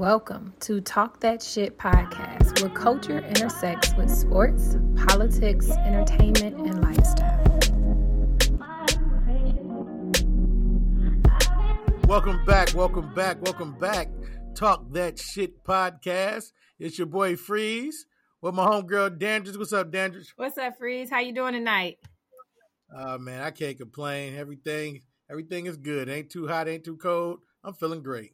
Welcome to Talk That Shit podcast, where culture intersects with sports, politics, entertainment, and lifestyle. Welcome back, welcome back, welcome back. Talk That Shit podcast. It's your boy Freeze with my homegirl Dandridge. What's up, Dandridge? What's up, Freeze? How you doing tonight? Uh man, I can't complain. Everything everything is good. Ain't too hot, ain't too cold. I'm feeling great.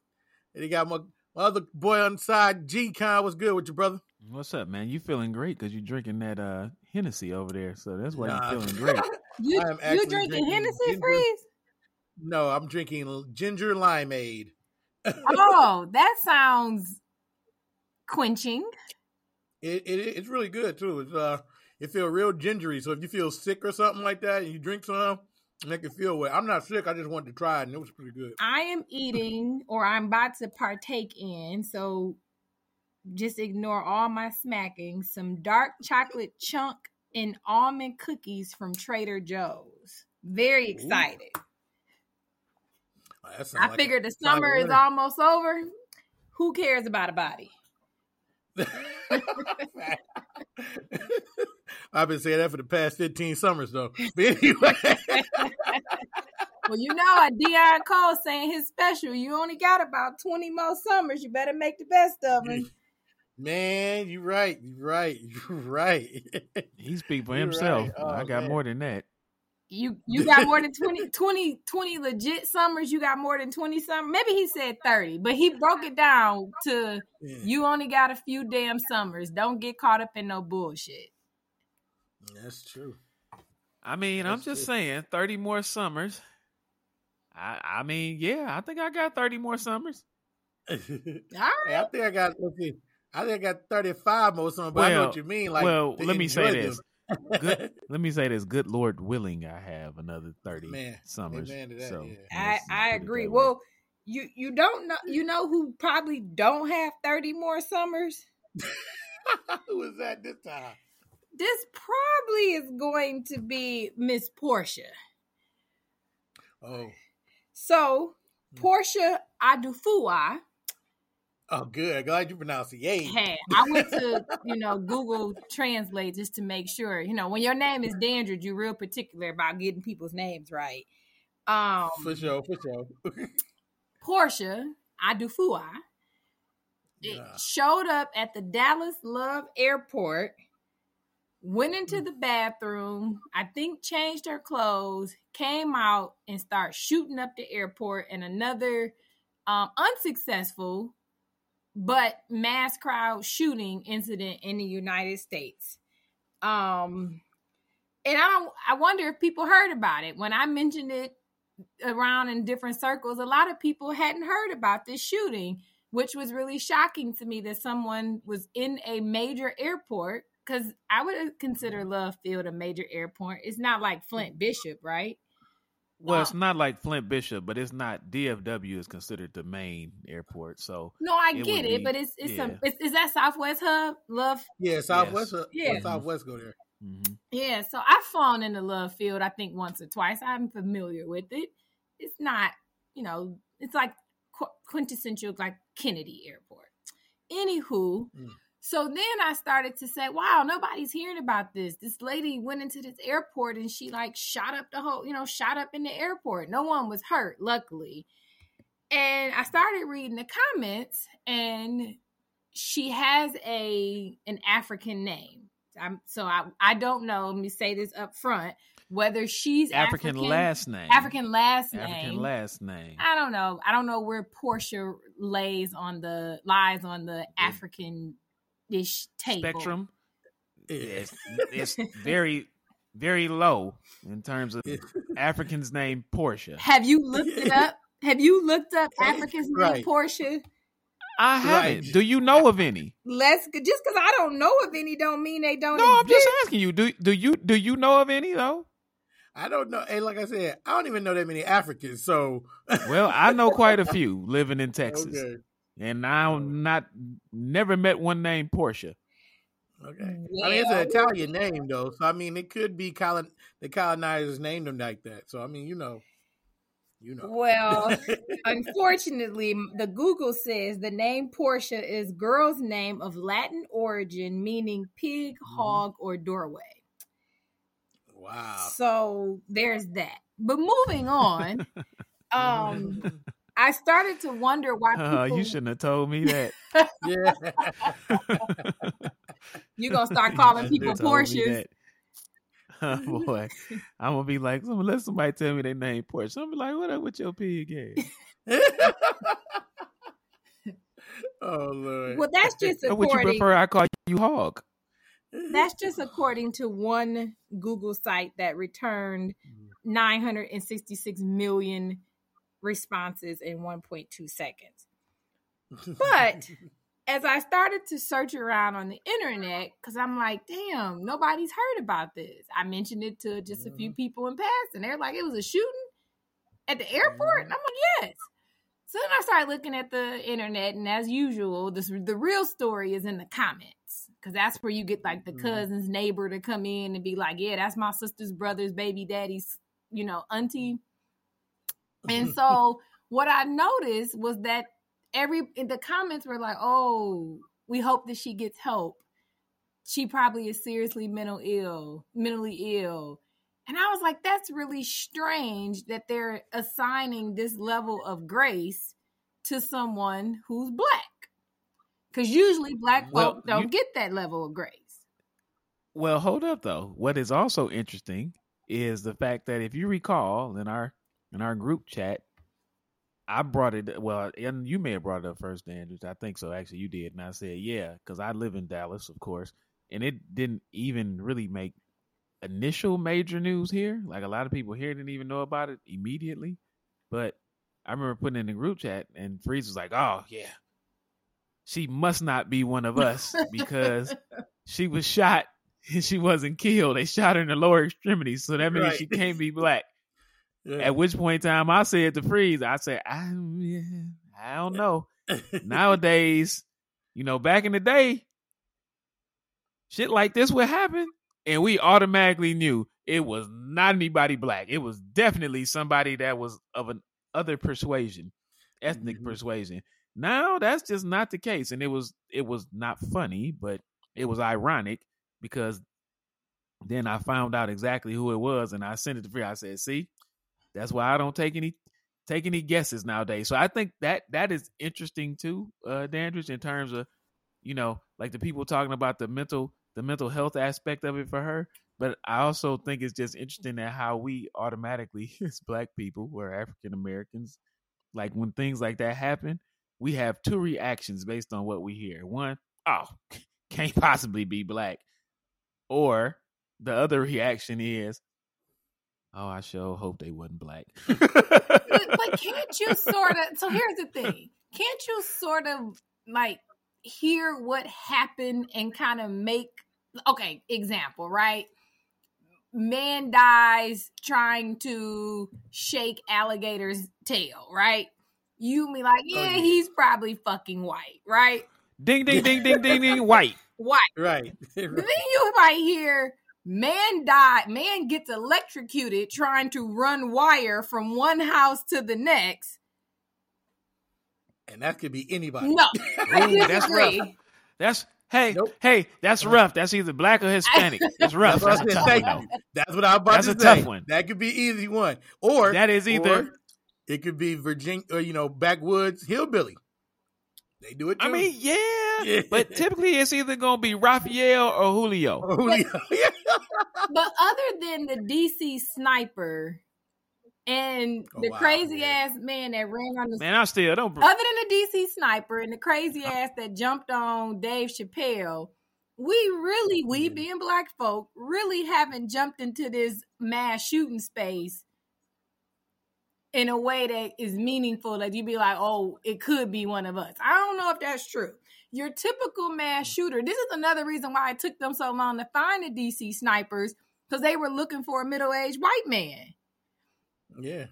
And you got my, my other boy on the side, G Con. What's good with you, brother? What's up, man? You feeling great because you're drinking that uh Hennessy over there, so that's why Nah. you're feeling great. You you drinking drinking Hennessy, ginger- Freeze? No, I'm drinking ginger limeade. Oh, that sounds quenching. It, it it's really good too. It's uh it feels real gingery. So if you feel sick or something like that and you drink some, make it feel well. I'm not sick, I just wanted to try it and it was pretty good. I am eating, or I'm about to partake in, so just ignore all my smacking. Some dark chocolate chunk and almond cookies from Trader Joe's. Very excited. Oh, I like figured the summer is almost over. Who cares about a body? I've been saying that for the past 15 summers though. But anyway, Well, you know, a Deon Cole saying his special. You only got about 20 more summers. You better make the best of them. man, you're right. You're right. You're right. He speak for himself. right. Oh, I got man. more than that. You you got more than 20, 20, 20 legit summers. You got more than 20 summers. Maybe he said 30, but he broke it down to Yeah, you only got a few damn summers. Don't get caught up in no bullshit. That's true. I mean, I'm just it. saying, 30 more summers. I I mean, yeah, I think I got 30 more summers. All Hey. I think I got. Let's see. I think I got thirty-five more something. But I know Well, what you mean. Like, well, let me say enjoy this. Good. Let me say this. Good Lord willing, I have another 30 Man, summers. that, so yeah. I, I agree. that way. Well, you you don't know you know who probably don't have 30 more summers? who is that this time? This probably is going to be Miss Portia. Oh, So Portia Odufuwa oh, good. Glad you pronounced it. Yay. had I went to, you know, Google Translate just to make sure. You know, when your name is Dandridge, you're real particular about getting people's names right. Um For sure. For sure. Portia Odufuwa it Yeah. showed up at the Dallas Love Airport, went into the bathroom, I think changed her clothes, came out and started shooting up the airport and another um, unsuccessful but mass crowd shooting incident in the United States. Um and I don't I wonder if people heard about it. When I mentioned it around in different circles, a lot of people hadn't heard about this shooting, which was really shocking to me that someone was in a major airport. Because I would consider Love Field a major airport. It's not like Flint Bishop, right? Well, it's Oh. not like Flint Bishop, but it's not. DFW is considered the main airport, so No, I It get it, be- but it's it's yeah. a it's, is that Southwest Hub Love? Yeah, Southwest. uh, Yeah. Yeah, Southwest go there. mhm. Yeah, so I've flown into Love Field, I think once or twice. I'm familiar with it. It's not, you know, it's like qu- quintessential like Kennedy Airport. Anywho, Mm. So then I started to say, wow, nobody's hearing about this. This lady went into this airport and she like shot up the whole, you know, shot up in the airport. No one was hurt, luckily. And I started reading the comments and she has a an African name. I'm, so I I don't know. Let me say this up front whether she's African, African, last name. African last name. African last name. I don't know. I don't know where Portia lays on the lies on the African ish table. Spectrum. It's, it's very, very low in terms of Africans named Portia. Have you looked it up? Have you looked up Africans named Right. Portia? I haven't. Right. Do you know of any? Let's just because I don't know of any don't mean they don't. No, I'm just asking you. Do do you do you know of any though? I don't know. Hey, like I said, I don't even know that many Africans. So, Well, I know quite a few living in Texas, okay. And I'm not never met one named Portia. Okay. I mean, it's an Italian name though, so I mean, it could be colon the colonizers named them like that. So I mean, you know, You know. Well, unfortunately, the Google says the name Portia is girl's name of Latin origin, meaning pig, Mhm. hog, or doorway. Wow. So there's that. But moving on, um, I started to wonder why people. Uh, you shouldn't have told me that. yeah. You're gonna start calling people have Porsches. Oh boy, I'm gonna be like, "Some- let somebody tell me their name Porsche. I'm gonna be like, what up with your pig ass? oh Lord. Well, that's just Or would you prefer I call you Hog? That's just according to one Google site that returned 966 million responses in 1.2 seconds. But as I started to search around on the internet, because I'm like, damn, nobody's heard about this. I mentioned it to just a few people in passing. they're like, it was a shooting at the airport. And I'm like, yes. So then I started looking at the internet, and as usual, this the real story is in the comments because that's where you get like the Mhm. cousin's neighbor to come in and be like, yeah, that's my sister's brother's baby daddy's, you know, auntie. And mm-hmm. so what I noticed was that every the comments were like, "Oh, we hope that she gets help. She probably is seriously mental ill, mentally ill." And I was like, "That's really strange that they're assigning this level of grace to someone who's black." Cuz usually black Well, folk don't you- get that level of grace. Well, hold up though. What is also interesting is the fact that if you recall in our in our group chat, I brought it. Well, and you may have brought it up first, Dandridge. I think so. Actually, you did, and I said, yeah, because I live in Dallas, of course, and it didn't even really make initial major news here. Like a lot of people here didn't even know about it immediately. But I remember putting it in the group chat, and Freeze was like, "Oh yeah, she must not be one of us because she was shot and she wasn't killed. They shot her in the lower extremities, so that means Right. she can't be black." Yeah. At which point in time I said to Freeze, I said, I, yeah, I don't know. Nowadays, you know, back in the day, shit like this would happen, and we automatically knew it was not anybody black. It was definitely somebody that was of an other persuasion, ethnic Mhm. persuasion. Now that's just not the case, and it was it was not funny, but it was ironic because then I found out exactly who it was, and I sent it to Freeze. I said, "See, that's why I don't take any take any guesses nowadays. So I think that that is interesting too, uh, Dandridge, in terms of you know, like the people talking about the mental the mental health aspect of it for her. But I also think it's just interesting that how we automatically, as Black people, or African Americans, like when things like that happen, we have two reactions based on what we hear. One, oh, can't possibly be black, or the other reaction is, oh, I sure hope they wasn't black. but, but can't you sort of so here's the thing can't you sort of like hear what happened and kind of make okay example right man dies trying to shake alligator's tail right you be like Oh, yeah, yeah. he's probably fucking white right ding, ding, ding, ding, ding, ding, white. white right. then you might hear man died man gets electrocuted trying to run wire from one house to the next and that could be anybody. no Ooh, that's rough. That's hey, Nope. hey, that's uh-huh. rough. That's either black or Hispanic. That's rough. That's what That's, I a said. tough Thank one. you. That's what I'm about That's to a say. tough one. That could be easy one, or That is either or it could be Virginia, or uh, you know, backwoods hillbilly. They do it. Too. I mean, yeah, Yeah. but typically it's either gonna be Raphael or Julio. Or Julio. Yeah. but other than the DC sniper and Oh, the wow, crazy yeah. ass man that ran on the Man, I still don't. other than the DC sniper and the crazy ass that jumped on Dave Chappelle, we really, we Mhm. being black folk, really haven't jumped into this mass shooting space in a way that is meaningful that you'd be like, oh, it could be one of us. I don't know if that's true. Your typical mass shooter, this is another reason why it took them so long to find the DC snipers, because they were looking for a middle-aged white man. yeah.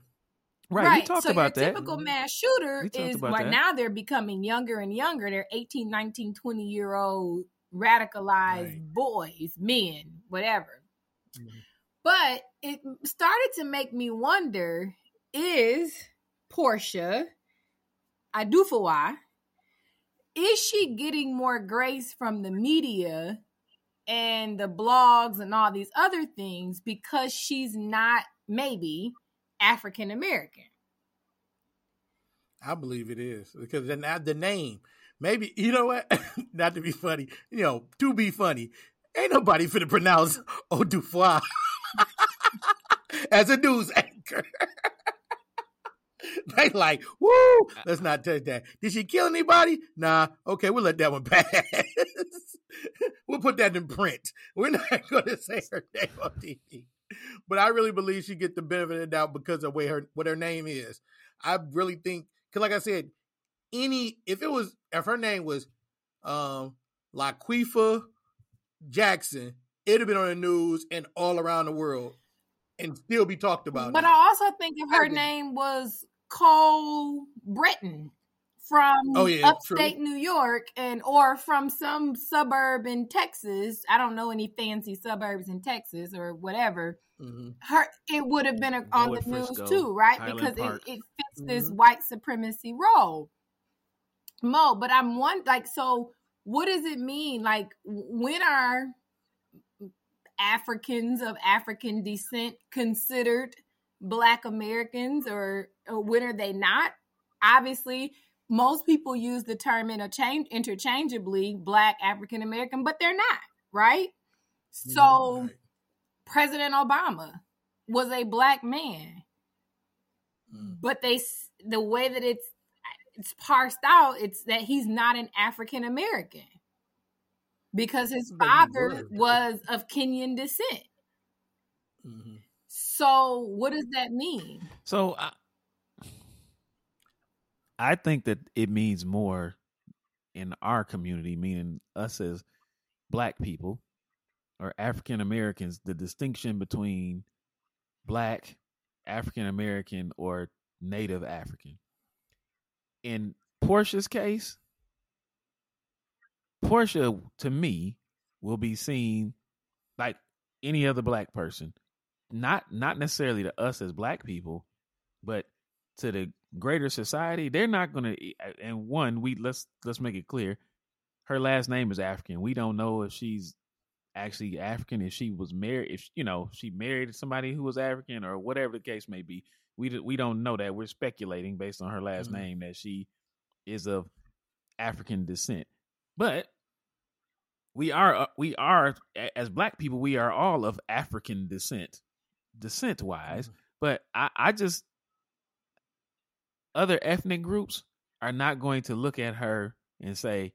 right, we talked so about your that. typical mass shooter is about right that. now they're becoming younger and younger. They're 18, 19, 20 year old radicalized Right. boys, men, whatever. Mhm. But it started to make me wonder is Portia Odufuwa, is she getting more grace from the media and the blogs and all these other things because she's not maybe African American? I believe it is because the, the name. Maybe you know what? Not to be funny, you know, to be funny. Ain't nobody finna pronounce Odufois as a news anchor. they like, woo, let's not touch that. Did she kill anybody? Nah. Okay, we'll let that one pass. we'll put that in print. We're not going to say her name on TV. But I really believe she get the benefit of the doubt because of way her what her name is. I really think because, like I said, any if it was if her name was um Laquifa Jackson, it'd have been on the news and all around the world and still be talked about. But now. I also think if her name was Cole Breton from oh, yeah, upstate true. New York and or from some suburb in Texas. I don't know any fancy suburbs in Texas or whatever. Mm-hmm. Her it would have been a, on the Frisco, news too, right? Highland because it, it, fits mm-hmm. this white supremacy role. Mo, but I'm one like so. What does it mean? Like when are Africans of African descent considered Black Americans, or, or when are they not? Obviously, most people use the term interchange interchangeably, Black African American, but they're not, right? So, right. President Obama was a black man, mm. but they the way that it's it's parsed out, it's that he's not an African American because his father was of Kenyan descent. Mm-hmm. So, what does that mean? So, I, I think that it means more in our community, meaning us as black people or African Americans, the distinction between black, African American, or Native African. In Portia's case, Portia, to me, will be seen like any other black person. Not not necessarily to us as black people, but to the greater society, they're not gonna and one, we let's let's make it clear, her last name is African. We don't know if she's actually African, if she was married, if you know, she married somebody who was African or whatever the case may be. We we don't know that. We're speculating based on her last mm-hmm. name that she is of African descent. But we are uh, we are as black people we are all of African descent, descent wise. Mm-hmm. But I, I just other ethnic groups are not going to look at her and say,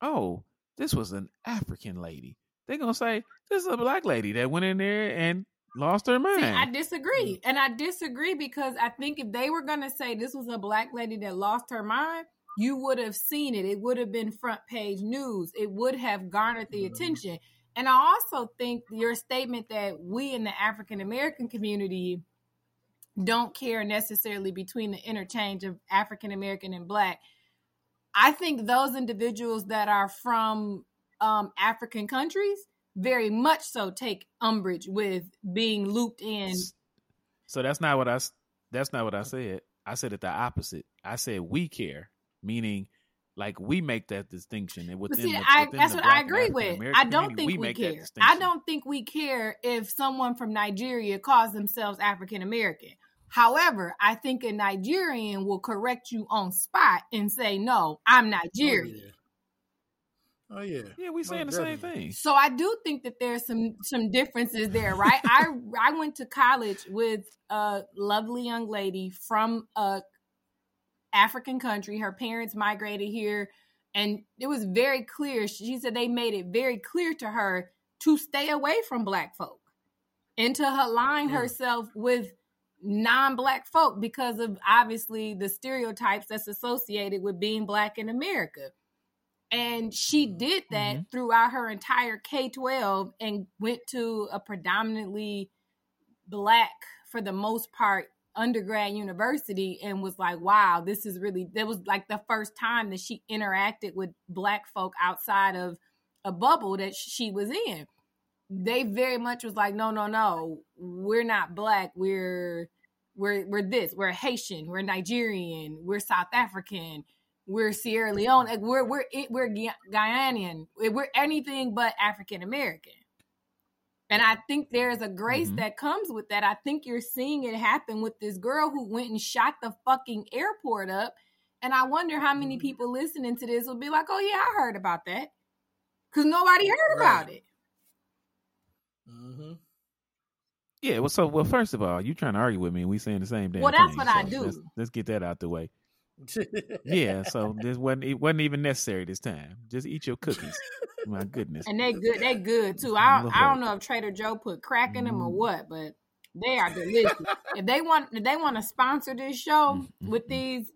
"Oh, this was an African lady." They're gonna say, "This is a black lady that went in there and lost her mind." See, I disagree, and I disagree because I think if they were gonna say this was a black lady that lost her mind, you would have seen it. It would have been front page news. It would have garnered the mm-hmm. attention. And I also think your statement that we in the African American community don't care necessarily between the interchange of African American and Black. I think those individuals that are from um, African countries very much so take umbrage with being looped in. So that's not what I. That's not what I said. I said it the opposite. I said we care meaning like we make that distinction and within, see, the, I, that's what I agree with. I don't think we, we care. I don't think we care if someone from Nigeria calls themselves African American. However, I think a Nigerian will correct you on spot and say, "No, I'm Nigerian." Oh yeah. Oh, yeah. yeah, we saying oh, the same thing. So I do think that there's some some differences there, right? I I went to college with a lovely young lady from a African country. Her parents migrated here, and it was very clear. She said they made it very clear to her to stay away from black folk and to align mm. herself with non-black folk because of obviously the stereotypes that's associated with being black in America. And she mm. did that mm-hmm. throughout her entire K-12 and went to a predominantly black for the most part undergrad university and was like, wow, this is really, that was like the first time that she interacted with black folk outside of a bubble that she was in. They very much was like, no, no, no, we're not black. We're we're we're this, we're Haitian, we're Nigerian, we're South African, we're Sierra Leone, like we're we're we're Guyanian, we're anything but African American. And I think there's a grace mm-hmm. that comes with that. I think you're seeing it happen with this girl who went and shot the fucking airport up. And I wonder how many mm-hmm. people listening to this will be like, oh, yeah, I heard about that. Because nobody heard right. about it. Mm-hmm. Yeah, well, so well, first of all, you trying to argue with me, and we saying the same thing. Well, that's thing, what so I do. Let's, let's, get that out the way. yeah, so this wasn't it wasn't even necessary this time. Just eat your cookies. My goodness. And they good. They good too. I don't, I don't know if Trader Joe put crack in them or mm. what, but they are delicious. if they want, if they want to sponsor this show mm, mm, with these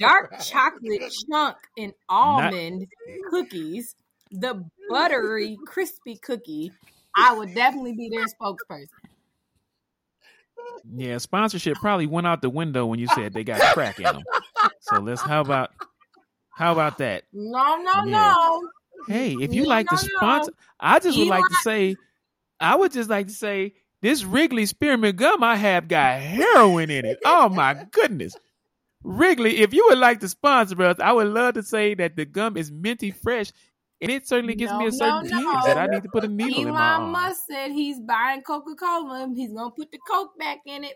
dark chocolate chunk and almond Not- cookies, the buttery crispy cookie, I would definitely be their spokesperson. Yeah, sponsorship probably went out the window when you said they got crack in them. So let's how about how about that? No, no, yeah. no. Hey, if you no, like no, to sponsor, no. I just would like to say, I would just like to say, this Wrigley spearmint gum I have got heroin in it. Oh my goodness. Wrigley, if you would like to sponsor us, I would love to say that the gum is minty fresh and it certainly gives me a certain no, that I need to put a needle Elon in my arm. Musk said he's buying Coca Cola. He's gonna put the Coke back in it.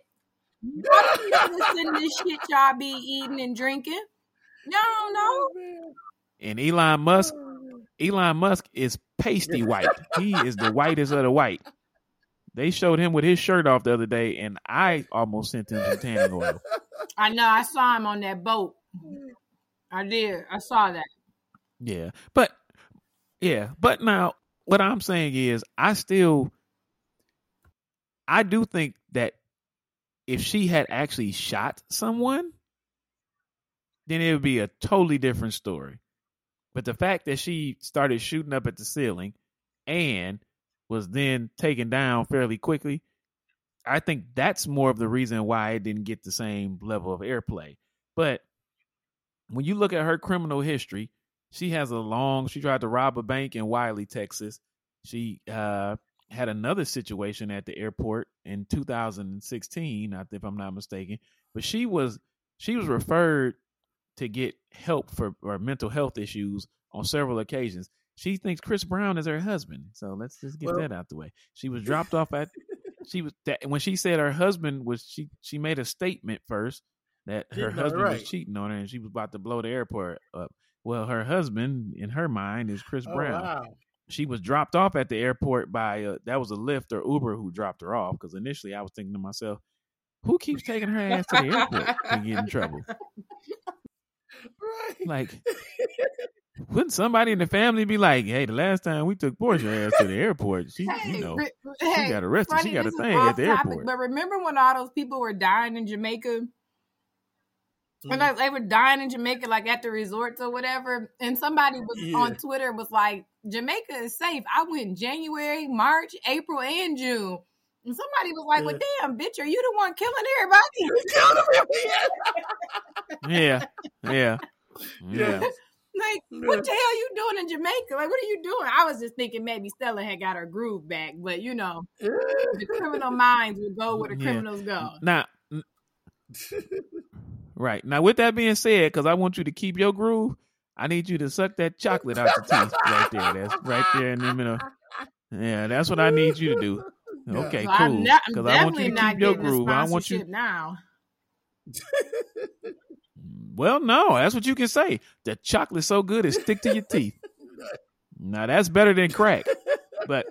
listen to this shit y'all be eating and drinking. No, no. Oh, and Elon Musk, oh, Elon Musk is pasty white. he is the whitest of the white. They showed him with his shirt off the other day, and I almost sent him some tanning oil. I know. I saw him on that boat. I did. I saw that. Yeah, but yeah, but now what I'm saying is, I still, I do think that if she had actually shot someone, then it would be a totally different story. But the fact that she started shooting up at the ceiling and was then taken down fairly quickly, I think that's more of the reason why it didn't get the same level of airplay. But when you look at her criminal history, she has a long. She tried to rob a bank in Wylie, Texas. She uh, had another situation at the airport in 2016, if I'm not mistaken. But she was she was referred to get help for or mental health issues on several occasions. She thinks Chris Brown is her husband. So let's just get well, that out the way. She was dropped off at she was that when she said her husband was she she made a statement first that her husband right. was cheating on her and she was about to blow the airport up. Well, her husband, in her mind, is Chris oh, Brown. Wow. She was dropped off at the airport by a, that was a Lyft or Uber who dropped her off. Because initially, I was thinking to myself, who keeps taking her ass to the airport to get in trouble? Right. Like, wouldn't somebody in the family be like, "Hey, the last time we took Portia ass to the airport, she, hey, you know, hey, she got arrested. Funny, she got a thing at the topic, airport." But remember when all those people were dying in Jamaica and like they were dying in Jamaica, like at the resorts or whatever. And somebody was yeah. on Twitter was like, Jamaica is safe. I went January, March, April, and June. And somebody was like, "Well, damn, bitch, are you the one killing everybody?" yeah, yeah, yeah. like, what the hell you doing in Jamaica? Like, what are you doing? I was just thinking maybe Stella had got her groove back, but you know, the criminal minds will go where the yeah. criminals go. Now, Right. Now, with that being said, because I want you to keep your groove, I need you to suck that chocolate out your teeth right there. That's right there in the middle. Yeah, that's what I need you to do. Okay, so cool. Because I want you to keep your groove. I want you now. well, no, that's what you can say. The chocolate's so good it stick to your teeth. Now that's better than crack. But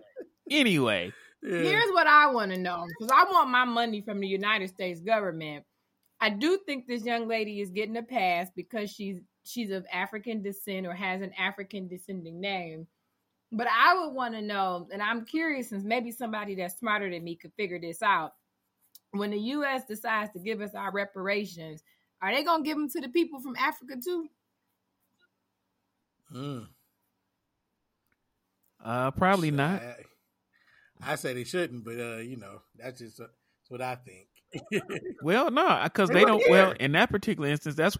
anyway, yeah. here's what I want to know because I want my money from the United States government I do think this young lady is getting a pass because she's she's of African descent or has an African descending name. But I would want to know, and I'm curious, since maybe somebody that's smarter than me could figure this out. When the U.S. decides to give us our reparations, are they gonna give them to the people from Africa too? Hmm. Uh, probably not. I, I, say they shouldn't, but uh, you know, that's just uh, that's what I think well, no, because they don't. Well, in that particular instance, that's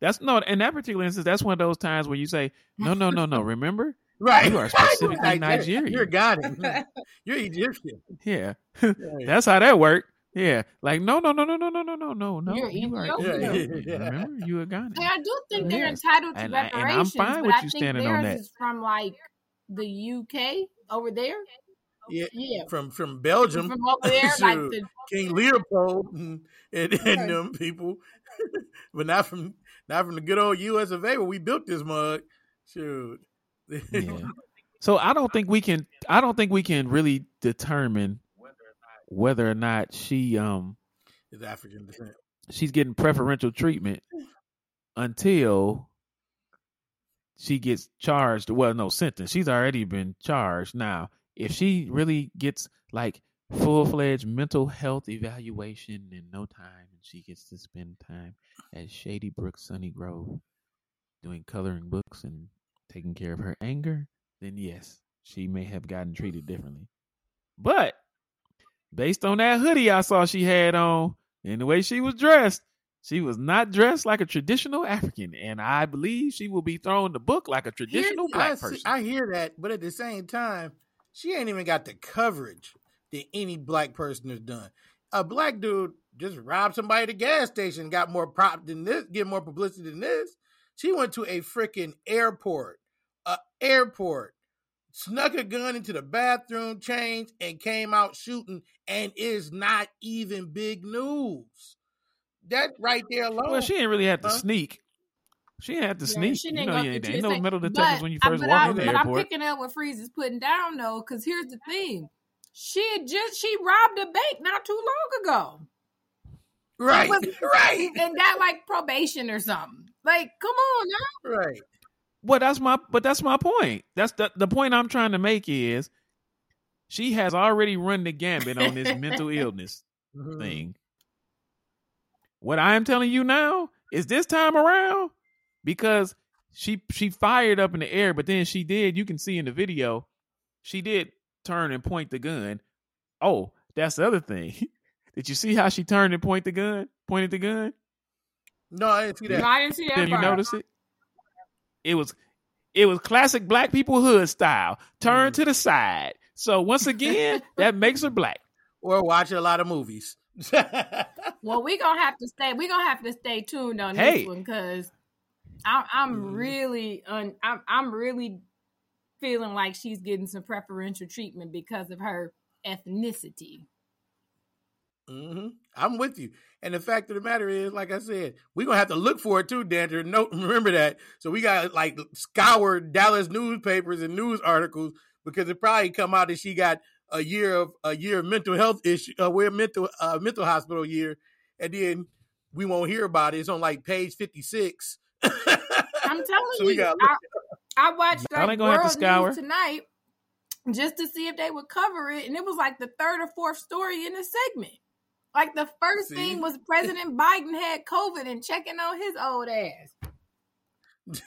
that's no. In that particular instance, that's one of those times where you say, "No, no, no, no." Remember, right? You are specifically Nigerian. You're Ghanaian. You're Egyptian. Yeah, that's how that worked. Yeah, like no, no, no, no, no, no, no, no, no, no. You're You are Ethiopian. Ethiopian. Yeah. Remember, you a Ghanaian. And I do think they're Yes. entitled to And I- and I'm fine but with I you think standing on theirs that. is from like the UK over there. Yeah, Yeah, from from Belgium, from over there, like the King Leopold and, and, and Right. them people, but not from not from the good old U.S. of A. where we built this mug. Shoot. Yeah. So I don't think we can. I don't think we can really determine whether or not she um is African descent. she's getting preferential treatment until she gets charged. Well, no sentence. She's already been charged. Now, if she really gets like full fledged mental health evaluation in no time, and she gets to spend time at Shady Brook Sunny Grove doing coloring books and taking care of her anger, then yes, she may have gotten treated differently. But based on that hoodie I saw she had on and the way she was dressed, she was not dressed like a traditional African, and I believe she will be thrown the book like a traditional I, black see- person. I hear that, but at the same time, she ain't even got the coverage that any black person has done. A black dude just robbed somebody at a gas station, got more prop than this, get more publicity than this. She went to a freaking airport, a airport, snuck a gun into the bathroom, changed, and came out shooting, and is not even big news. That right there alone. well, she didn't really have to sneak. She didn't have to Yeah, sneak. she You didn't know, go you ain't, to ain't the no same- metal detectors but, when you first but walk I, in the but airport. I'm picking up what Freeze is putting down though, because here's the thing: she had just she robbed a bank not too long ago, right, was- right, and got like probation or something. Like, come on now. right. Well, that's my but that's my point. That's the the point I'm trying to make is she has already run the gambit on this mental illness Mhm. thing. What I am telling you now is this time around because she she fired up in the air, but then she did. You can see in the video, she did turn and point the gun. Oh, that's the other thing. did you see how she turned and point the gun? Pointed the gun. No, I didn't see that. No, I didn't see that. Did you notice it? It was it was classic black people hood style. Turn Mm. to the side. So once again, that makes her black. or watching a lot of movies. Well, we're gonna have to stay. We're gonna have to stay tuned on Hey. this one because I'm, I'm Mhm. really, un, I'm, I'm really feeling like she's getting some preferential treatment because of her ethnicity. hmm I'm with you. And the fact of the matter is, like I said, we're gonna have to look for it too, Danger. No, remember that. So we got like scour Dallas newspapers and news articles because it probably come out that she got a year of a year of mental health issue, uh, we're mental uh, mental hospital year, and then we won't hear about it. It's on like page fifty six. I'm telling So we you, gotta I, I watched Y'all like ain't gonna have to World scour. News tonight just to see if they would cover it, and it was like the third or fourth story in the segment. Like the first See? thing was President Biden had COVID and checking on his old ass.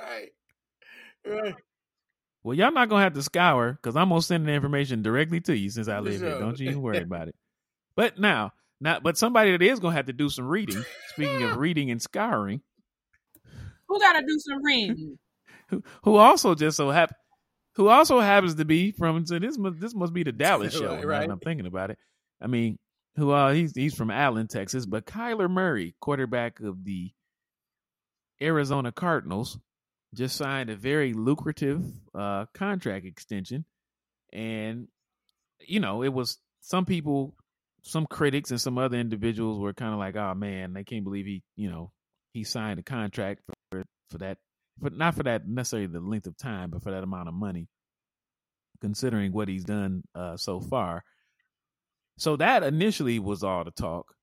right, right. Well, y'all not gonna have to scour because I'm gonna send the information directly to you since I For live here. Don't you even worry about it. But now, not but somebody that is gonna have to do some reading. Speaking of reading and scouring, Who got to do some reading? who, who also just so hap- who also happens to be from so this must this must be the Dallas show. Right. I'm thinking about it. I mean, who uh he's he's from Allen, Texas, but Kyler Murray, quarterback of the Arizona Cardinals, just signed a very lucrative uh contract extension. And you know, it was some people some critics and some other individuals were kind of like, "Oh man, they can't believe he, you know, he signed a contract for for that but not for that necessarily the length of time, but for that amount of money, considering what he's done uh, so far. So that initially was all the talk,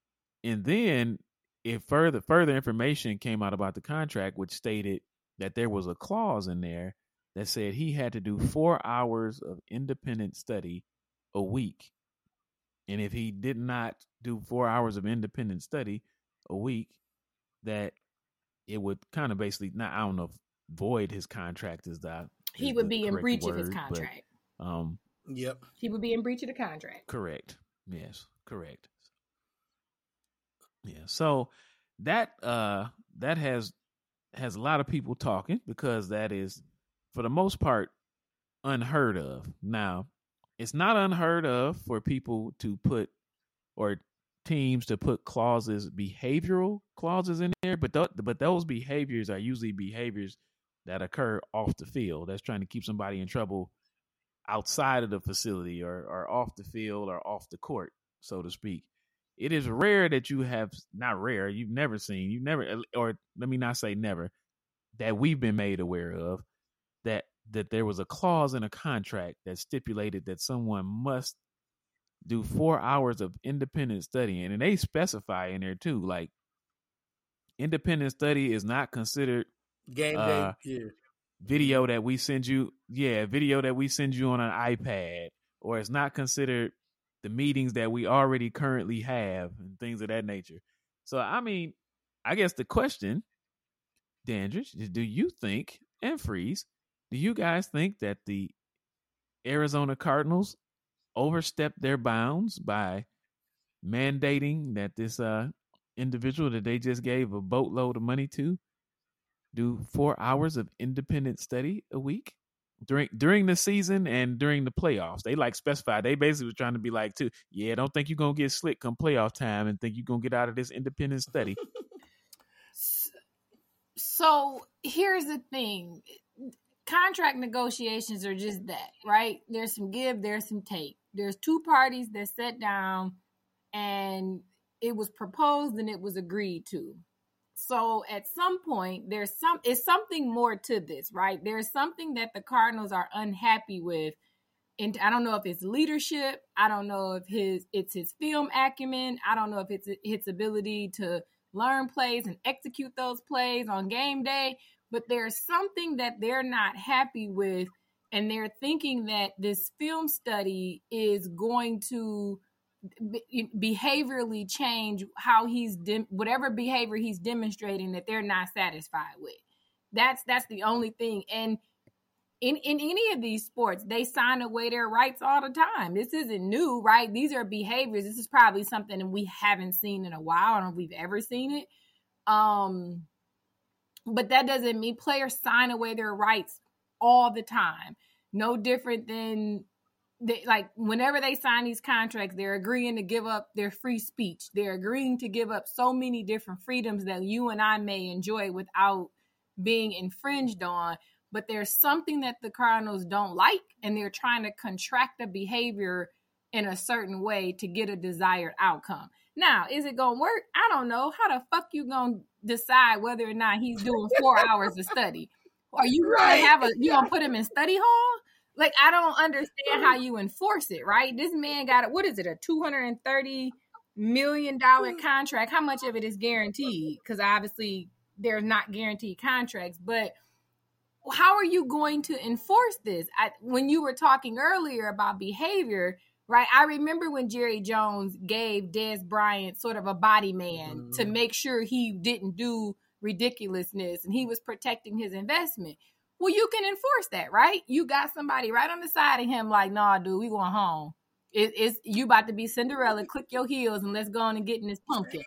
and then if further further information came out about the contract, which stated that there was a clause in there that said he had to do four hours of independent study a week, and if he did not do four hours of independent study a week, that it would kind of basically not I don't know void his contract is that He is would be in correct breach of his word, but, contract. um Yep. He would be in breach of the contract. correct. Yes, correct. Yeah. So that uh that has has a lot of people talking because that is for the most part unheard of. Now, it's not unheard of for people to put or teams to put clauses, behavioral clauses in there, but th- but those behaviors are usually behaviors that occur off the field. That's trying to keep somebody in trouble outside of the facility or, or off the field or off the court, so to speak. It is rare that you have not rare, you've never seen, you've never or let me not say never, that we've been made aware of that that there was a clause in a contract that stipulated that someone must do four hours of independent studying and they specify in there too like independent study is not considered game uh, day. Yeah. video that we send you yeah video that we send you on an ipad or it's not considered the meetings that we already currently have and things of that nature so i mean i guess the question dandridge is do you think and freeze do you guys think that the arizona cardinals overstepped their bounds by mandating that this uh individual that they just gave a boatload of money to do four hours of independent study a week during during the season and during the playoffs. They like specified. They basically was trying to be like, too, yeah, don't think you're gonna get slick come playoff time and think you're gonna get out of this independent study. so here's the thing. Contract negotiations are just that, right? There's some give, there's some take. There's two parties that sat down and it was proposed and it was agreed to. So at some point there's some it's something more to this right? There's something that the cardinals are unhappy with. And i don't know if it's leadership. I don't know if his it's his film acumen. I don't know if it's his ability to learn plays and execute those plays on game day but there's something that they're not happy with and they're thinking that this film study is going to behaviorally change how he's de- whatever behavior he's demonstrating that they're not satisfied with. That's that's the only thing. And in in any of these sports, they sign away their rights all the time. This isn't new, right? These are behaviors. This is probably something we haven't seen in a while. I don't know if we've ever seen it. Um, but that doesn't mean players sign away their rights all the time. No different than they like whenever they sign these contracts, they're agreeing to give up their free speech. They're agreeing to give up so many different freedoms that you and I may enjoy without being infringed on. But there's something that the Cardinals don't like, and they're trying to contract the behavior in a certain way to get a desired outcome. Now, is it gonna work? I don't know. How the fuck you gonna decide whether or not he's doing four hours of study? Are you right. gonna have a you gonna put him in study hall? like I don't understand how you enforce it, right? This man got a, what is it, a two hundred and thirty million dollar mm. contract? How much of it is guaranteed? Because obviously there's not guaranteed contracts, but how are you going to enforce this? I, when you were talking earlier about behavior, right? I remember when Jerry Jones gave Dez Bryant sort of a body man mm-hmm. to make sure he didn't do ridiculousness and he was protecting his investment. Well, you can enforce that, right? You got somebody right on the side of him, like, nah, dude, we going home. It, it's you about to be Cinderella. Click your heels and let's go on and get in this pumpkin.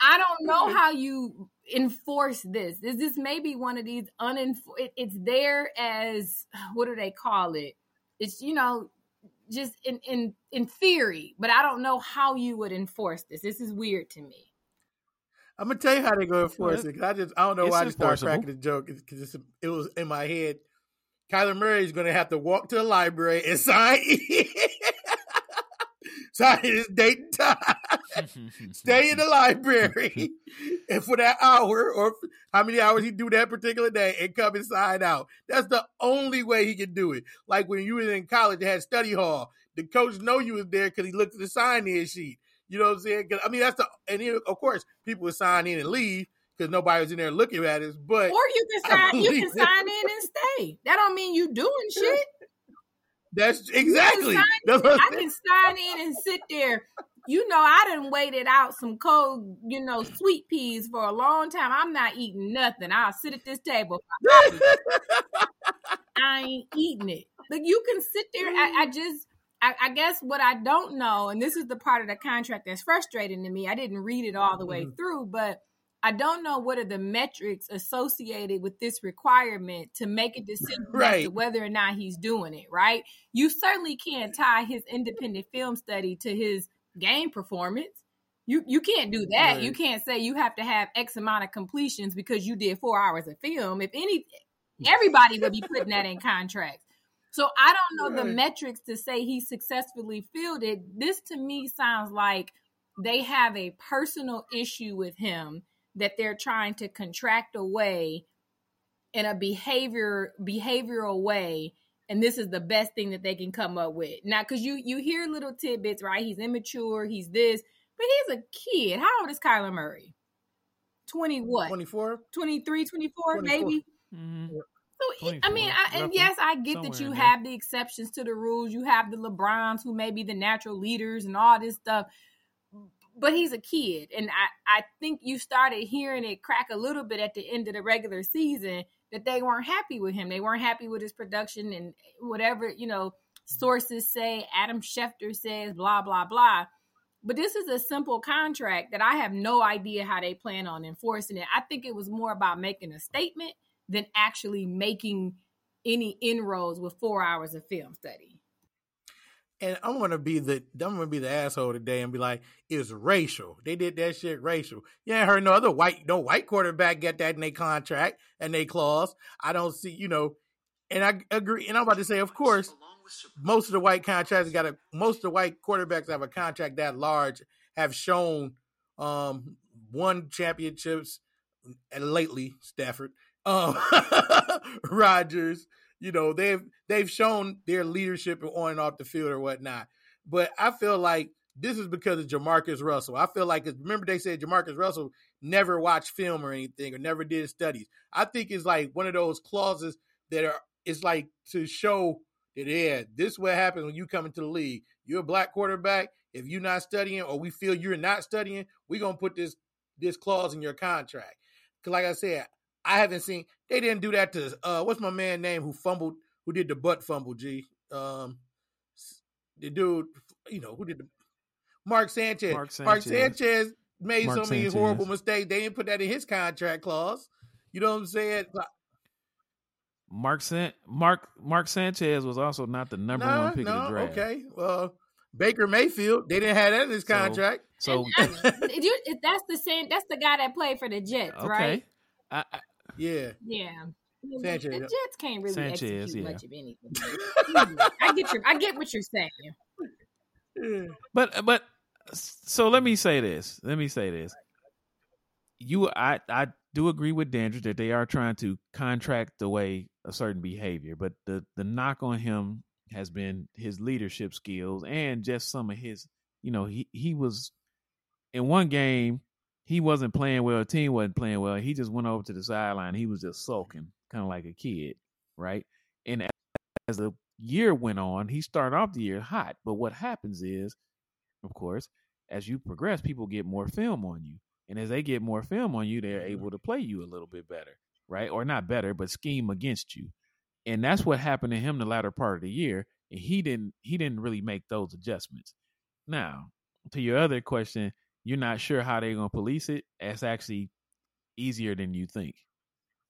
I don't know how you enforce this. Is this maybe one of these unenfor? It, it's there as what do they call it? It's you know just in in in theory, but I don't know how you would enforce this. This is weird to me. I'm gonna tell you how they go enforce it. Cause I just I don't know why I just started cracking the joke because it was in my head. Kyler Murray is gonna have to walk to the library and sign sign his date and time. Stay in the library and for that hour or how many hours he do that particular day and come inside out. That's the only way he can do it. Like when you were in college, they had study hall. The coach know you was there because he looked at the sign in sheet. You know what I'm saying? I mean, that's the and then, of course people would sign in and leave because nobody was in there looking at us. But or you can sign, you can sign in and stay. That don't mean you doing shit. That's exactly. That's I can sign in and sit there. You know, I didn't waited out some cold, you know, sweet peas for a long time. I'm not eating nothing. I'll sit at this table. I ain't eating it. But you can sit there. I, I just I, I, guess what I don't know, and this is the part of the contract that's frustrating to me. I didn't read it all the way mm-hmm. through, but I don't know what are the metrics associated with this requirement to make a decision right. as to whether or not he's doing it, right? You certainly can't tie his independent film study to his game performance. You you can't do that. Right. You can't say you have to have X amount of completions because you did four hours of film. If any, everybody would be putting that in contracts. So I don't know the metrics to say he successfully fielded. This to me sounds like they have a personal issue with him that they're trying to contract away in a behavior behavioral way and this is the best thing that they can come up with now because you you hear little tidbits right he's immature he's this but he's a kid how old is kyler murray 20 what 24? 23 24 24. maybe Mhm. so I mean, I, and yes, I get that you in there. have the exceptions to the rules. You have the LeBrons who may be the natural leaders and all this stuff, but he's a kid, and I I think you started hearing it crack a little bit at the end of the regular season that they weren't happy with him. They weren't happy with his production and whatever you know mm-hmm. sources say. Adam Schefter says blah blah blah. But this is a simple contract that I have no idea how they plan on enforcing it. I think it was more about making a statement than actually making any inroads with four hours of film study. And I'm gonna be the I'm gonna be the asshole today and be like, it's racial. They did that shit racial. You ain't heard no other white no white quarterback get that in their contract and they clause. I don't see, you know, and I agree. And I'm about to say, of course, most of the white contracts got a most of the white quarterbacks have a contract that large have shown um won championships and lately Stafford, um Rodgers, you know, they've they've shown their leadership on and off the field or whatnot. But I feel like this is because of Jamarcus Russell. I feel like remember they said Jamarcus Russell never watched film or anything or never did studies. I think it's like one of those clauses that are it's like to show that yeah, this is what happens when you come into the league. You're a black quarterback. If you're not studying or we feel you're not studying, we're gonna put this this clause in your contract. Cause like I said, I haven't seen they didn't do that to uh what's my man name who fumbled who did the butt fumble, G. Um the dude, you know, who did the Mark Sanchez. Mark Mark Sanchez. Sanchez, made Mark so many Sanchez. horrible mistakes. They didn't put that in his contract clause. You know what I'm saying? Mark San- Mark Mark Sanchez was also not the number no, one pick no, of the draft. okay. Well, Baker Mayfield, they didn't have that in his contract. So And I- you- that's the same. That's the guy that played for the Jets, okay, right? I, I, yeah. Yeah. The- Sanchez, The. Jets can't really Sanchez, execute yeah. much of anything. I get your. I get what you're saying. yeah. but but so let me say this. Let me say this. You, I, I do agree with Dandridge that they are trying to contract away a certain behavior, but the the knock on him has been his leadership skills and just some of his. You know, he he was in one game. He wasn't playing well. The team wasn't playing well. He just went over to the sideline. He was just sulking, kind of like a kid, right? And as the year went on, he started off the year hot. But what happens is, of course, as you progress, people get more film on you. And as they get more film on you, they're mm-hmm. able to play you a little bit better, right? Or not better, but scheme against you. And that's what happened to him the latter part of the year. And he didn't he didn't really make those adjustments. Now, to your other question, you're not sure how they're gonna police it. That's actually easier than you think.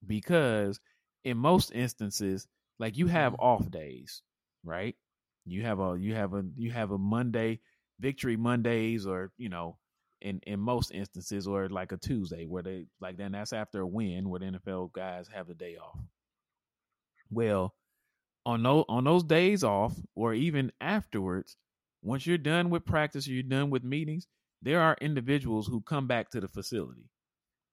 Because in most instances, like you have mm-hmm. off days, right? You have a you have a you have a Monday victory Mondays or you know in in most instances or like a Tuesday where they like then that's after a win where the NFL guys have the day off. Well, on those on those days off or even afterwards, once you're done with practice or you're done with meetings, there are individuals who come back to the facility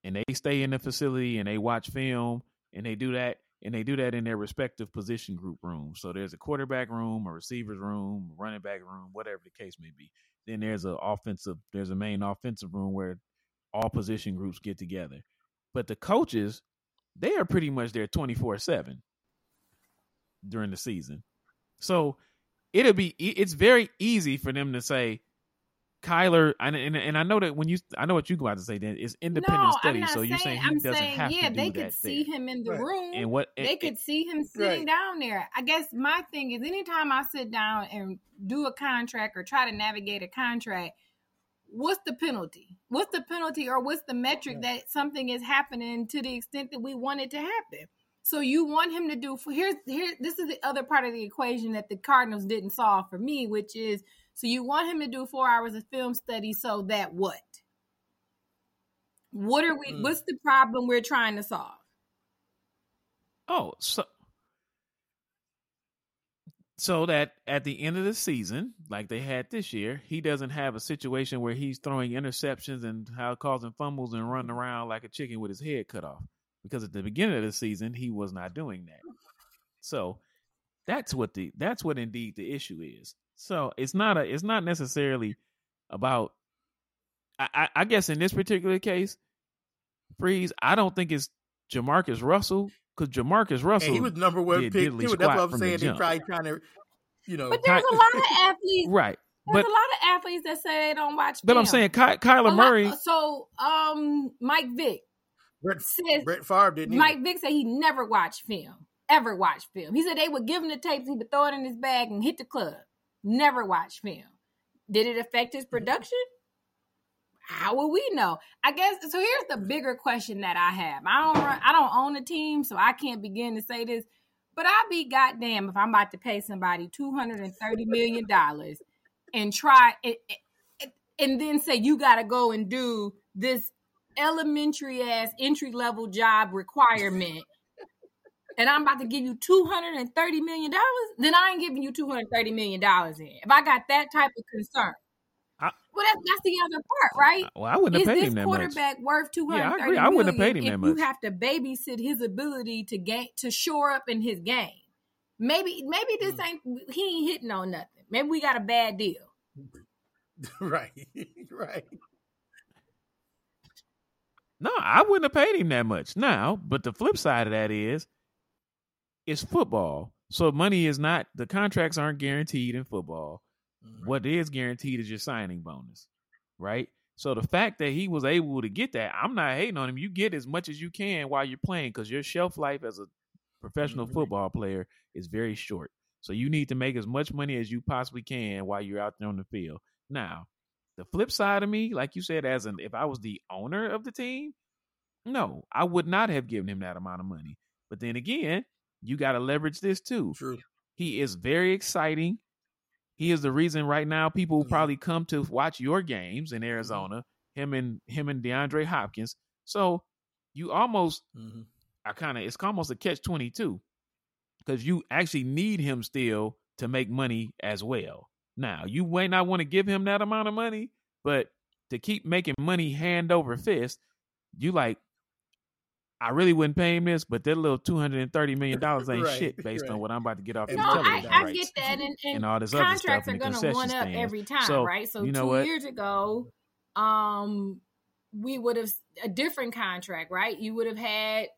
and they stay in the facility and they watch film and they do that and they do that in their respective position group rooms. So there's a quarterback room, a receivers room, running back room, whatever the case may be. Then there's a offensive, there's a main offensive room where all position groups get together. But the coaches, they are pretty much there 24 seven during the season. So it'll be, it's very easy for them to say, Kyler, and, and and I know that when you, I know what you go out to say. Then it's independent no, study. I'm not so you're saying saying. he I'm doesn't saying, have yeah, to do they that could see there. him in the Right. room. And what they and- could see him sitting Right. down there. I guess my thing is anytime I sit down and do a contract or try to navigate a contract, what's the penalty? What's the penalty or what's the metric that something is happening to the extent that we want it to happen? So you want him to do for here's here this is the other part of the equation that the Cardinals didn't solve for me, which is So you want him to do four hours of film study so that what? What are we? Mm. What's the problem we're trying to solve? Oh, so so that at the end of the season, like they had this year, he doesn't have a situation where he's throwing interceptions and how causing fumbles and running around like a chicken with his head cut off. Because at the beginning of the season, he was not doing that. So that's what the that's what indeed the issue is. So it's not a it's not necessarily about I, I, I guess in this particular case, Freeze, I don't think it's Jamarcus Russell because Jamarcus Russell And he was number one did pick diddly too. That's what I'm saying. They jump. probably trying to, you know. But there's a lot of athletes. right. There's But a lot of athletes that say they don't watch. but I'm saying Ky- A Kyler lot- Murray. So, um, Mike Vick Brett, says Brett Favre didn't. either. Mike Vick said he never watched film, ever watched film. He said they would give him the tapes, he would throw it in his bag and hit the club. Never watched film. Did it affect his mm-hmm. production? How will we know? I guess so. Here's the bigger question that I have. I don't run, I don't own a team, so I can't begin to say this. But I'd be goddamn if I'm about to pay somebody two hundred and thirty million dollars and try it, it- and then say you got to go and do this elementary ass entry level job requirement and I'm about to give you two hundred and thirty million dollars, then I ain't giving you two hundred thirty million dollars in. If I got that type of concern, I- well, that's that's the other part, right? Well, I wouldn't Is have paid him that much. quarterback worth two hundred Yeah, I agree. million? I wouldn't have paid him that much. You have to babysit his ability to gain to shore up in his game. Maybe maybe this Mm. ain't he ain't hitting on nothing. Maybe we got a bad deal. right, right. No, I wouldn't have paid him that much. Now, but the flip side of that is, it's football. So money is not the contracts aren't guaranteed in football. Mm-hmm. What is guaranteed is your signing bonus, right? So the fact that he was able to get that, I'm not hating on him. You get as much as you can while you're playing because your shelf life as a professional Mhm. football player is very short. So you need to make as much money as you possibly can while you're out there on the field. Now, the flip side of me, like you said, as an if I was the owner of the team, no, I would not have given him that amount of money. But then again, you got to leverage this too. True. He is very exciting. He is the reason right now people Mhm. probably come to watch your games in Arizona. Him and him and DeAndre Hopkins. So you almost hmm I kind of it's almost a catch twenty two because you actually need him still to make money as well. Now you may not want to give him that amount of money, but to keep making money hand over fist, you like. I really wouldn't pay him this, but that little two hundred and thirty million dollars ain't Right, shit based on what I'm about to get off And these No, I, I get that, and, and, and all this other stuff contracts are going to concession one up stands. every time, So, right? So you know two what? years ago, um, we would have a different contract, right? You would have had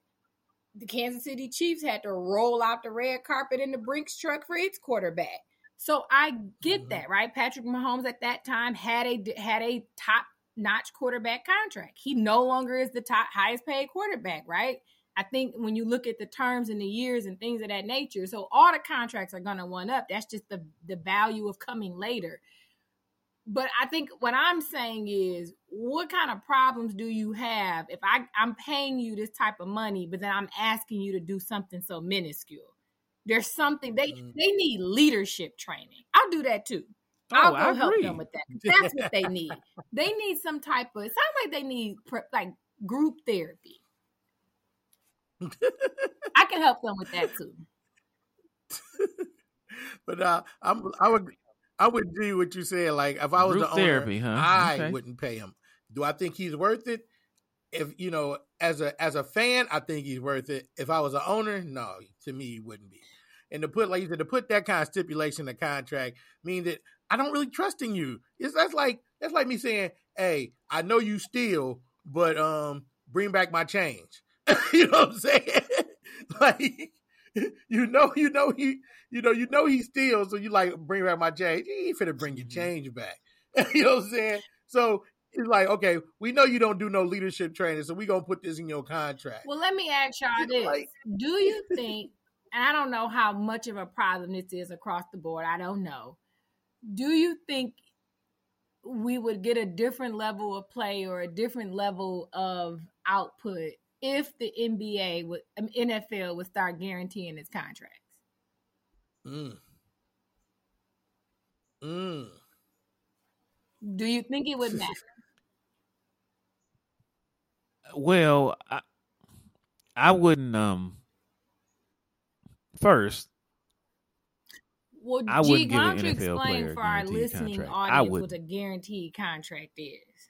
the Kansas City Chiefs had to roll out the red carpet in the Brinks truck for its quarterback. So I get Mhm. that, right? Patrick Mahomes at that time had a had a top notch quarterback contract. He no longer is the top highest paid quarterback, right? I think when you look at the terms and the years and things of that nature, so all the contracts are going to one up. That's just the the value of coming later. But I think what I'm saying is, what kind of problems do you have if I I'm paying you this type of money, but then I'm asking you to do something so minuscule? There's something they Mm. they need leadership training. I'll do that too. Oh, I'll go I help them with that. That's what they need. They need some type of. It sounds like they need pre- like group therapy. I can help them with that too. But uh, I'm, I would, I would agree with you said. Like, if I was Group the owner, therapy, huh? I Okay. wouldn't pay him. Do I think he's worth it? If you know, as a as a fan, I think he's worth it. If I was an owner, no, to me, he wouldn't be. And to put, like you said, to put that kind of stipulation in the contract means that I don't really trust in you. It's that's like that's like me saying, "Hey, I know you steal, but um, bring back my change." you know what I'm saying? like, you know, you know he, you know, you know he steals, so you like bring back my change. He ain't finna bring your Mhm. change back. you know what I'm saying? So it's like, okay, we know you don't do no leadership training, so we gonna put this in your contract. Well, let me ask y'all this: Like- Do you think? And I don't know how much of a problem this is across the board. I don't know. Do you think we would get a different level of play or a different level of output if the NBA would um, NFL would start guaranteeing its contracts? Mm. Mm. Do you think it would matter? Well, I, I wouldn't. Um, first, Well, I G, wouldn't give why an NFL explain player for our listening contract. Audience what a guaranteed contract is?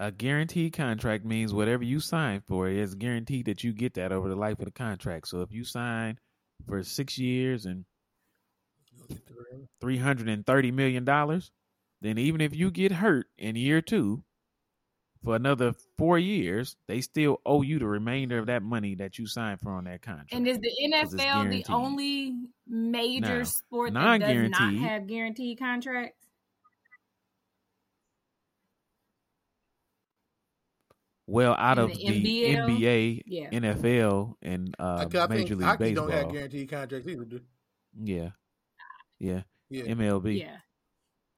a guaranteed contract means whatever you sign for is guaranteed that you get that over the life of the contract. So if you sign for six years and three hundred and thirty million dollars, then even if you get hurt in year two for another four years, they still owe you the remainder of that money that you signed for on that contract. And is the NFL the only major Now, sport that does not have guaranteed contracts? well, out In of the the NBA, Yeah. NFL, and uh, I, I Major think League hockey Baseball, don't have guaranteed contracts either. Do? yeah, yeah, Yeah. MLB. Yeah.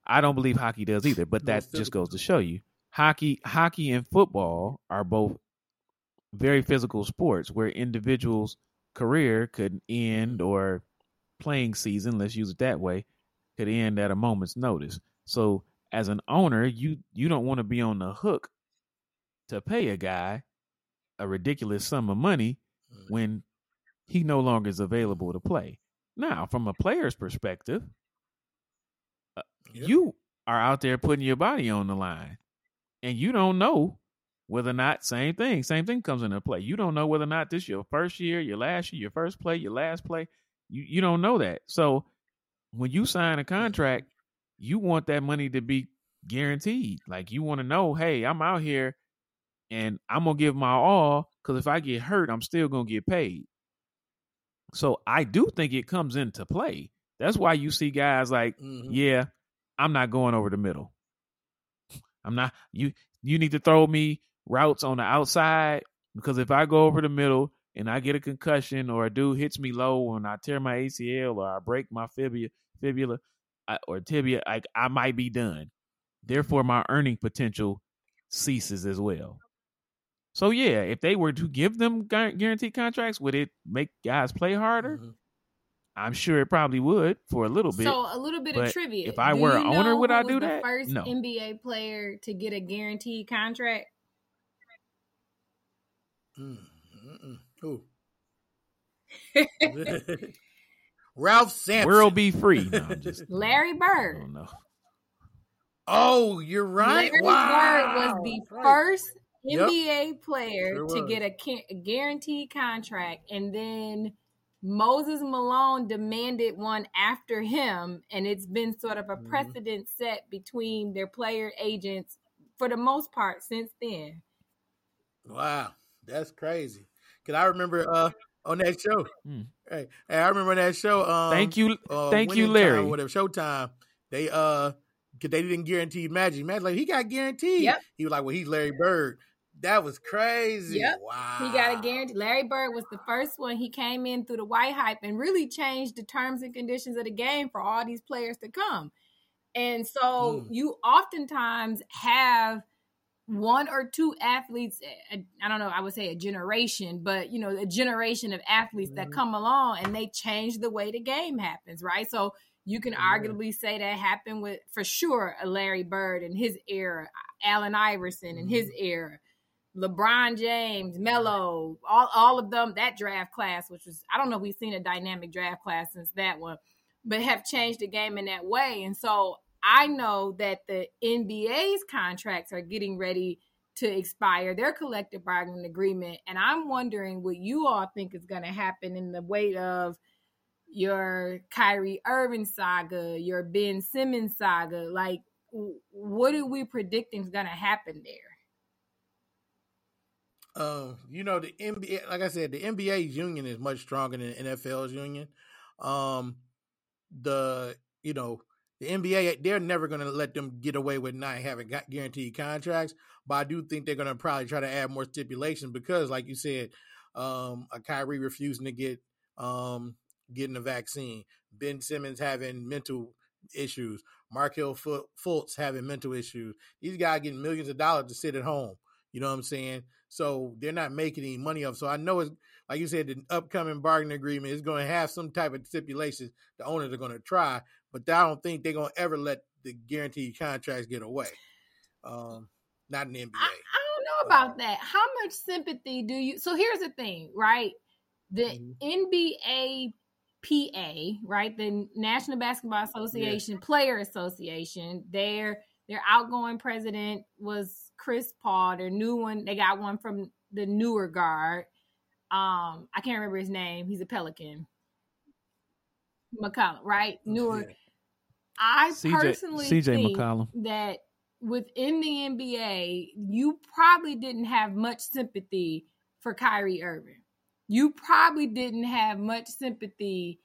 I don't believe hockey does either, but that just goes to show you hockey hockey and football are both very physical sports where individuals career could end or playing season, let's use it that way, could end at a moment's notice. So as an owner, you you don't want to be on the hook to pay a guy a ridiculous sum of money Mm. when he no longer is available to play. Now, from a player's perspective, Yep. you are out there putting your body on the line and you don't know whether or not same thing same thing comes into play. You don't know whether or not this your first year your last year your first play your last play. You, you don't know that. So when you sign a contract you want that money to be guaranteed. Like you want to know hey i'm out here and i'm gonna give my all because if i get hurt i'm still gonna get paid. So i do think it comes into play. That's why you see guys like Mhm. yeah, I'm not going over the middle. I'm not you you need to throw me routes on the outside because if I go over the middle and I get a concussion or a dude hits me low and I tear my ACL or I break my fibula fibula or tibia, like I might be done. Therefore, my earning potential ceases as well. So yeah, if they were to give them guaranteed contracts, would it make guys play harder? Mhm. I'm sure it probably would for a little bit. So a little bit of trivia. if I Do were an owner, would I do the that? First No. NBA player to get a guaranteed contract. Mm, mm-mm. Who? Ralph Sampson. World B. Free. No, just Larry I Bird. don't know. Oh, you're right. Larry wow. Bird was the right. first Yep. NBA player Sure to get a, ca- a guaranteed contract, and then Moses Malone demanded one after him, and it's been sort of a Mhm. precedent set between their player agents for the most part since then. Wow, that's crazy. Cause I remember uh on that show. Hmm. Hey, hey, I remember that show. Um, Thank you, uh, thank you, Winning Time Larry. or whatever Showtime. They uh, cause they didn't guarantee Magic. Magic like he got guaranteed. Yep. He was like, well, he's Larry Bird. That was crazy. Yep. Wow. He got a guarantee. Larry Bird was the first one. He came in through the white hype and really changed the terms and conditions of the game for all these players to come. And so Mm. you oftentimes have one or two athletes, uh, I don't know, I would say a generation, but you know, a generation of athletes that Mhm. come along and they change the way the game happens, right? So you can Yeah. arguably say that happened with, for sure, a Larry Bird in his era, Allen Iverson in his era. LeBron James, Melo, all, all of them, that draft class, which was, I don't know if we've seen a dynamic draft class since that one, but have changed the game in that way. And so I know that the NBA's contracts are getting ready to expire, their collective bargaining agreement. And I'm wondering what you all think is going to happen in the wake of your Kyrie Irving saga, your Ben Simmons saga. Like, what are we predicting is going to happen there? Um, you know the NBA, like I said, the NBA's union is much stronger than the NFL's union. Um, the you know the NBA, they're never going to let them get away with not having gu- guaranteed contracts. But I do think they're going to probably try to add more stipulations because, like you said, um, a Kyrie refusing to get um getting the vaccine, Ben Simmons having mental issues, Markelle Fultz having mental issues. These guys getting millions of dollars to sit at home. You know what I'm saying? So they're not making any money off. So I know it's like you said, the upcoming bargaining agreement is going to have some type of stipulations the owners are going to try, but I don't think they're going to ever let the guaranteed contracts get away. Um, not in the NBA. I, I don't know about um, that. How much sympathy do you? So here's the thing, right? The mm-hmm. NBA PA, right? The National Basketball Association, yeah. Player Association, their their outgoing president was Chris Paul. Their new one, they got one from the newer guard. Um, I can't remember his name. He's a Pelican. McCollum, right? Newer. Yeah. I CJ, personally CJ think McCollum. that within the NBA, you probably didn't have much sympathy for Kyrie Irving. You probably didn't have much sympathy,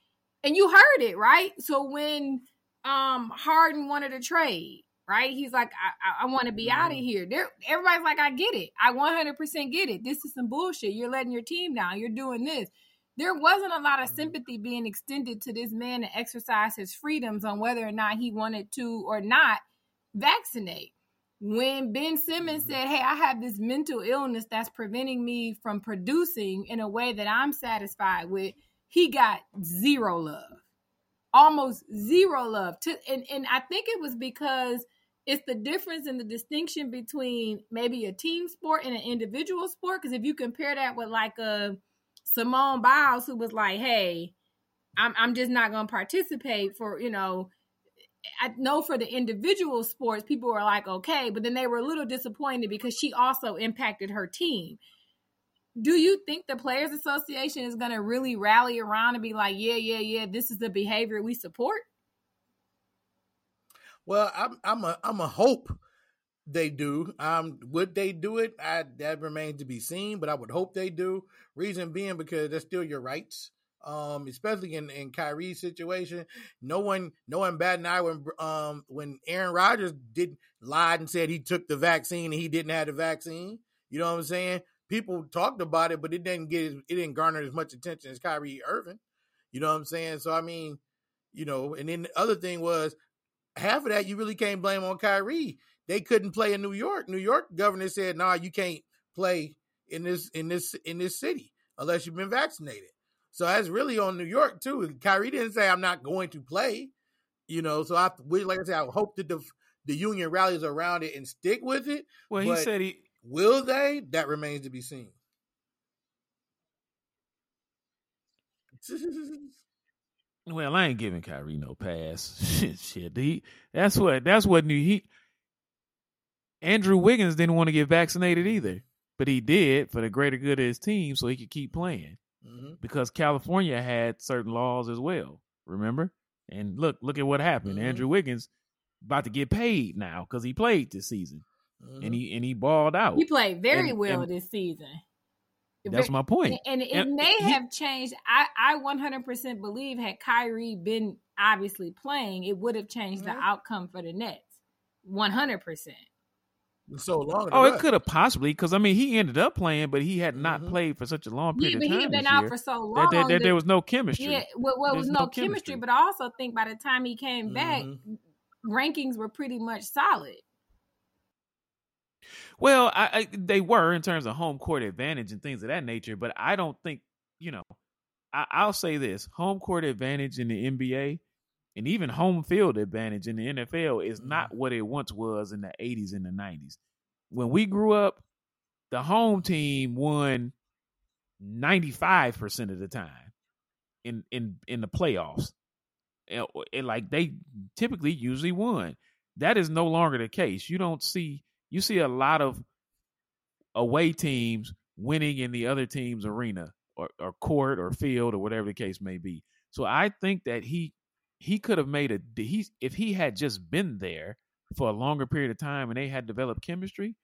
and you heard it, right? So when um Harden wanted to trade, right? He's like, I, I, I want to be out of mm-hmm. here. Everybody's like, I get it. I 100% get it. This is some bullshit. You're letting your team down. You're doing this. There wasn't a lot of mm-hmm. sympathy being extended to this man to exercise his freedoms on whether or not he wanted to or not vaccinate. When Ben Simmons mm-hmm. said, Hey, I have this mental illness that's preventing me from producing in a way that I'm satisfied with, he got zero love almost zero love to and, and i think it was because it's the difference in the distinction between maybe a team sport and an individual sport. Because if you compare that with like a Simone Biles, who was like, "Hey, I'm I'm just not going to participate for you know." I know for the individual sports, people were like, okay, but then they were a little disappointed because she also impacted her team. Do you think the Players Association is going to really rally around and be like, yeah, yeah, yeah, this is the behavior we support? Well, I'm I'm a I'm a hope they do. Um, would they do it? I that remains to be seen, but I would hope they do. Reason being because they're still your rights. Um, especially in in Kyrie's situation, no one, no one bad an eye when um when Aaron Rodgers did lied and said he took the vaccine and he didn't have the vaccine. You know what I'm saying? People talked about it, but it didn't get it didn't garner as much attention as Kyrie Irving. You know what I'm saying? So I mean, you know, and then the other thing was half of that you really can't blame on Kyrie. They couldn't play in New York. New York governor said, "Nah, you can't play in this in this in this city unless you've been vaccinated." So that's really on New York too. Kyrie didn't say, "I'm not going to play," you know. So I, like I said, I hope that the the union rallies around it and stick with it. Well, he said he will. They that remains to be seen. Well, I ain't giving Kyrie no pass. shit, shit. He, that's what that's what new he Andrew Wiggins didn't want to get vaccinated either, but he did for the greater good of his team so he could keep playing. Mm-hmm. Because California had certain laws as well. Remember? And look, look at what happened. Mm-hmm. Andrew Wiggins about to get paid now because he played this season, mm-hmm. and he and he balled out. He played very and, well and, this season. That's my point. And, it and may he, have changed. I, I 100% believe had Kyrie been obviously playing, it would have changed mm-hmm. the outcome for the Nets. 100%. So long. Oh, it could have possibly because I mean he ended up playing, but he had not mm-hmm. played for such a long period yeah, of time. He had been out year. for so long. There, there, there, was no chemistry. Yeah, well, well was no, no chemistry, chemistry, but I also think by the time he came mm-hmm. back, rankings were pretty much solid. Well, I, I, they were in terms of home court advantage and things of that nature, but I don't think you know. I, will say this: home court advantage in the NBA and even home field advantage in the NFL is not mm-hmm. what it once was in the '80s and the '90s. When we grew up, the home team won 95 percent of the time in in in the playoffs, and like they typically usually won. That is no longer the case. You don't see you see a lot of away teams winning in the other team's arena or, or court or field or whatever the case may be. So I think that he he could have made a he if he had just been there for a longer period of time and they had developed chemistry,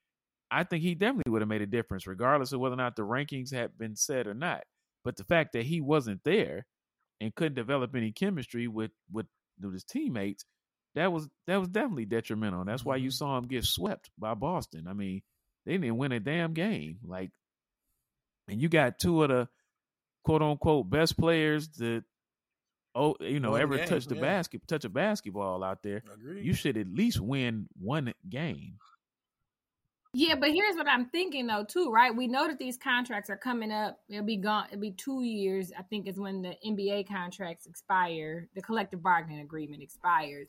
I think he definitely would have made a difference, regardless of whether or not the rankings had been set or not. But the fact that he wasn't there and couldn't develop any chemistry with with, with his teammates, that was that was definitely detrimental. That's why you mm-hmm. saw him get swept by Boston. I mean, they didn't win a damn game. Like, and you got two of the quote unquote best players that oh you know ever touch the yeah. basket touch a basketball out there. Agreed. You should at least win one game. Yeah, but here's what I'm thinking though too, right? We know that these contracts are coming up. It'll be gone. It'll be two years. I think is when the NBA contracts expire. The collective bargaining agreement expires.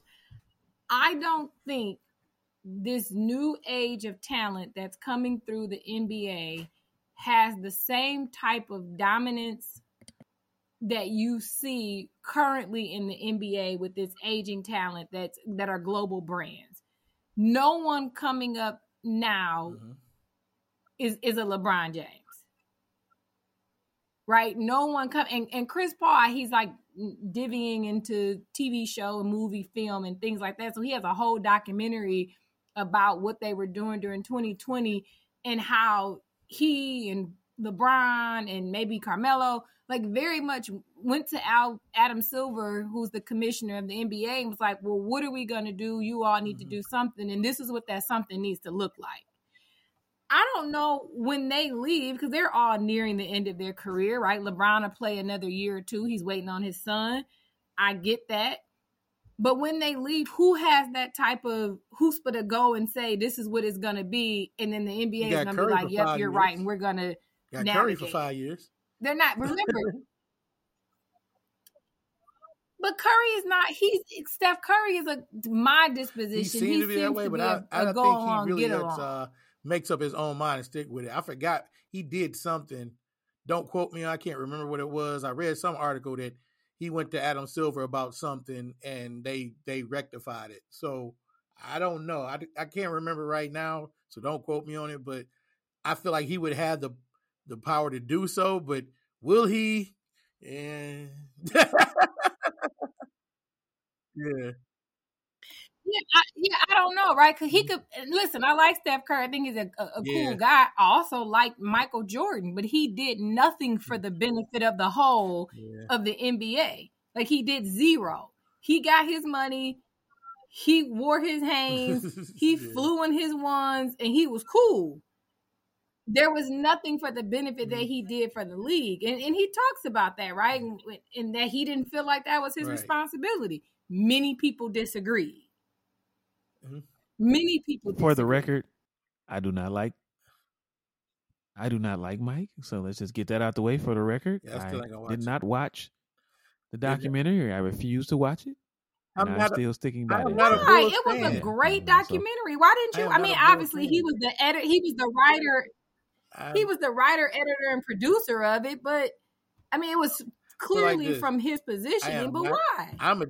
I don't think this new age of talent that's coming through the NBA has the same type of dominance that you see currently in the NBA with this aging talent that's that are global brands. No one coming up now mm-hmm. is is a LeBron James. Right? No one come and, and Chris Paul, he's like divvying into TV show and movie film and things like that. So he has a whole documentary about what they were doing during 2020 and how he and LeBron and maybe Carmelo like very much went to Al Adam Silver, who's the commissioner of the NBA, and was like, "Well, what are we going to do? You all need mm-hmm. to do something, and this is what that something needs to look like." I don't know when they leave because they're all nearing the end of their career, right? LeBron will play another year or two. He's waiting on his son. I get that. But when they leave, who has that type of chutzpah to go and say this is what it's going to be, and then the NBA is going to be like, "Yep, you're years. right," and we're going got Curry for five years. They're not. Remember, but Curry is not. He's Steph Curry is a my disposition. He seems to be that way, but I, I don't think he really uh, makes up his own mind and stick with it. I forgot he did something. Don't quote me. I can't remember what it was. I read some article that he went to Adam Silver about something and they they rectified it. So I don't know. I, I can't remember right now, so don't quote me on it. But I feel like he would have the the power to do so. But will he? Yeah. yeah. Yeah, I, yeah, I don't know, right? Because he mm-hmm. could listen. I like Steph Curry. I think he's a, a, a yeah. cool guy. I also like Michael Jordan, but he did nothing for the benefit of the whole yeah. of the NBA. Like he did zero. He got his money. He wore his Hanes. he yeah. flew in his ones, and he was cool. There was nothing for the benefit that mm-hmm. he did for the league, and, and he talks about that, right? And, and that he didn't feel like that was his right. responsibility. Many people disagree Mm-hmm. Many people. For disagree. the record, I do not like. I do not like Mike, so let's just get that out the way for the record. Yeah, I, I did not watch the documentary. I refuse to watch it. I'm, not still a, sticking by it. Why? It was fan. a great documentary. Why didn't you? I, I mean, obviously fan. he was the editor. He was the writer. I'm, he was the writer, editor, and producer of it. But I mean, it was clearly like from his positioning. But not, why? I'm a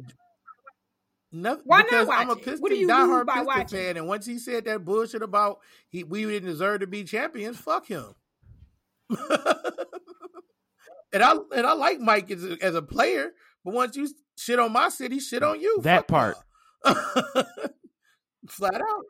Nothing, Why because not I'm a Pistons diehard Pistons watching? fan, and once he said that bullshit about he we didn't deserve to be champions, fuck him. and I and I like Mike as a, as a player, but once you shit on my city, shit on you. That part, flat out.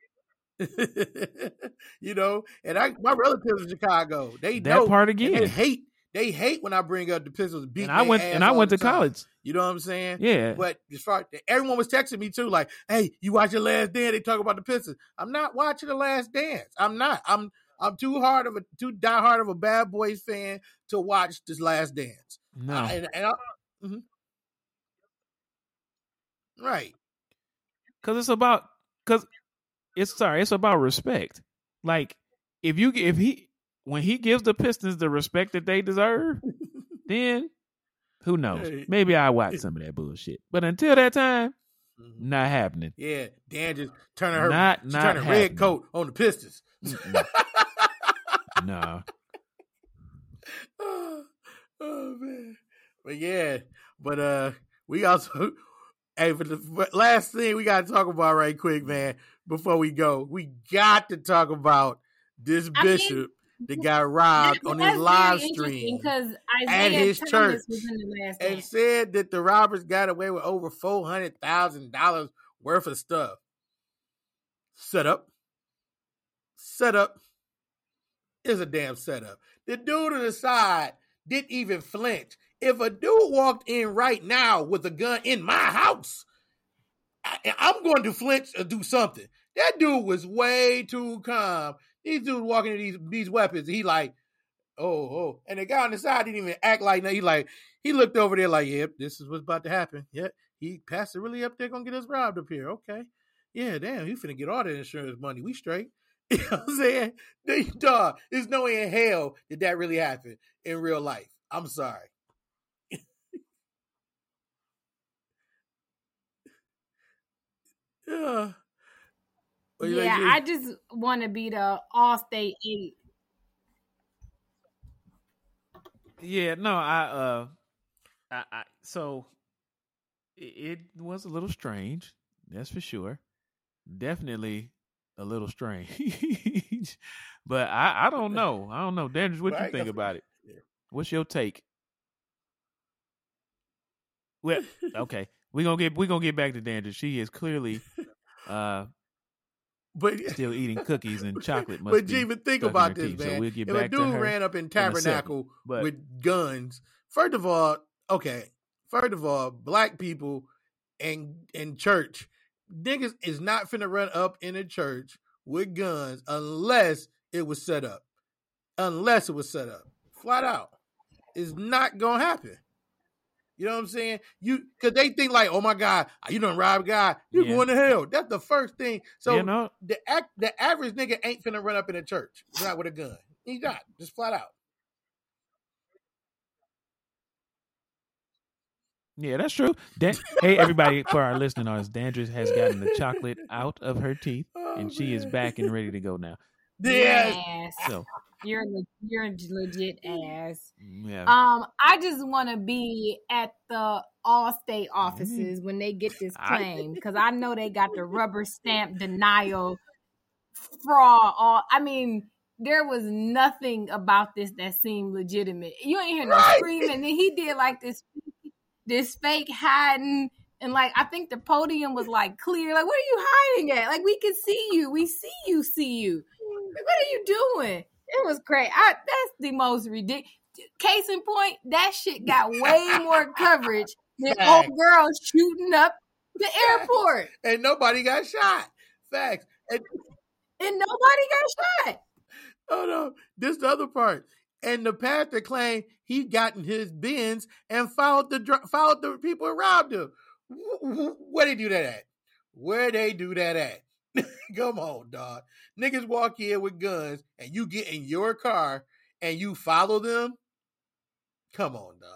you know, and I my relatives in Chicago, they that know, part again. They hate they hate when I bring up the Pistons beat. And I went and I went to time. college. You know what I'm saying? Yeah. But as far everyone was texting me too, like, "Hey, you watch the Last Dance?" They talk about the Pistons. I'm not watching the Last Dance. I'm not. I'm I'm too hard of a too die hard of a Bad Boys fan to watch this Last Dance. No. Uh, and, and I, mm-hmm. Right. Because it's about because it's sorry, it's about respect. Like if you if he when he gives the Pistons the respect that they deserve, then who knows? Hey. Maybe I watch some of that bullshit. But until that time, mm-hmm. not happening. Yeah, Dan just turning her not, not turning red coat on the Pistons. no. Oh, oh, man. But yeah, but uh we also hey for the last thing we gotta talk about right quick, man, before we go. We got to talk about this bishop. I mean, that got robbed on his live stream because at his church and said that the robbers got away with over four hundred thousand dollars worth of stuff. Setup, setup is a damn setup. The dude on the side didn't even flinch. If a dude walked in right now with a gun in my house, I, I'm going to flinch or do something. That dude was way too calm these dudes walking in these these weapons. He like, oh, oh. And the guy on the side didn't even act like that. He like, he looked over there like, yep, this is what's about to happen. Yep. He passed it really up there, gonna get us robbed up here. Okay. Yeah, damn, he finna get all that insurance money. We straight. You know what I'm saying? Dog, there's no way in hell did that really happen in real life. I'm sorry. Yeah. Yeah, think, I G? just want to be the Allstate eight. Yeah, no, I uh I, I so it, it was a little strange, that's for sure. Definitely a little strange. but I I don't know. I don't know. Dandridge, what Right, you think about it? yeah. What's your take? Well, okay. We're gonna get we're gonna get back to Dandridge. She is clearly uh but still eating cookies and chocolate must but G, but think about this, teeth. So man. we'll get if a dude ran up in in. Tabernacle But with guns, first of all, okay, first of all, black people and in church, niggas is not finna run up in a church with guns unless it was set up. Unless it was set up. Flat out. It's not gonna happen. You know what I'm saying? You cause they think like, oh my God, you done rob God, you're Yeah. going to hell. That's the first thing. So you know, the act, the average nigga ain't finna run up in a church not with a gun. He not just flat out. Yeah, that's true. Dan- hey, everybody, for our listening audience, Dandridge has gotten the chocolate out of her teeth, Oh, and she is back and ready to go now. Yes. Yes. So, You're a you're a legit ass. yeah, Um, I just want to be at the Allstate offices when they get this claim because I know they got the rubber stamp denial fraud. All I mean, there was nothing about this that seemed legitimate. You ain't hear no Right. screaming. And then he did like this this fake hiding. And like I think the podium was like clear. Like, what are you hiding at? Like we can see you. We see you. See you. Like, what are you doing? It was crazy. I, that's the most ridiculous. Case in point, that shit got way more coverage than Facts. old girl shooting up the airport, And nobody got shot. Facts. And and nobody got shot. oh no, this the other part. And the pastor claimed he gotten his Benz and followed the followed the people who robbed him. Wh- wh- Where they do that at? Where they do that at? Come on, dog. Niggas walk in with guns and you get in your car and you follow them. Come on, dog.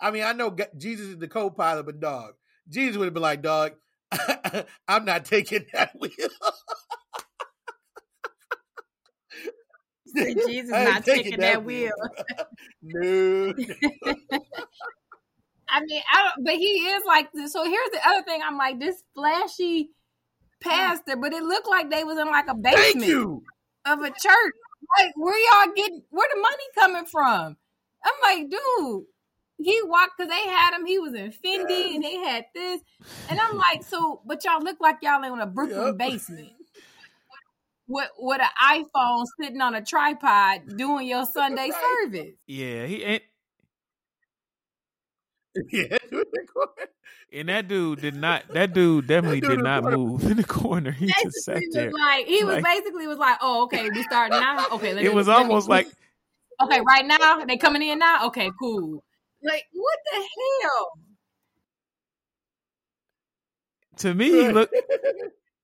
I mean, I know Jesus is the co-pilot, but dog, Jesus would have been like, dog, I'm not taking that wheel. Jesus not taking that wheel. no. I mean, I don't, but he is like this. So here's the other thing. I'm like this flashy pastor, but it looked like they was in like a Thank basement you. of a church. Like, where y'all getting? Where the money coming from? I'm like, dude. He walked because they had him. He was in Fendi and they had this, and I'm like, so, but y'all look like y'all in a Brooklyn Yep. basement with with an iPhone sitting on a tripod doing your Sunday service. yeah, he ain't. Yeah. And that dude did not. That dude definitely dude did not corner. move in the corner. He just sat there. was like he was Like- basically was like, oh, okay, we start now. Okay, let It me- was let me- almost like okay, right now they coming in now. Okay, cool. Like what the hell? to me. He looked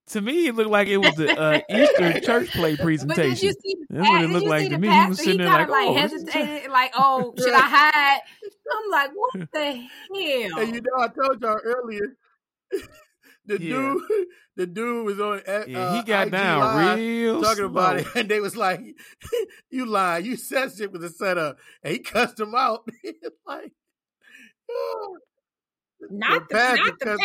to me. It looked like it was the uh, Easter church play But did you presentation. see? That's what it did looked you like see to the me. He was pastor? sitting there kinda like, "Oh, this hesitated, like, oh, should I hide? I'm like, what the hell? And you know, I told y'all earlier, the Yeah. dude, the dude was on. Uh, Yeah, he got IG down Live real talking about it, and they was like, "You lie, You said shit with a setup," and he cussed him out. like, oh. not the, not the cussed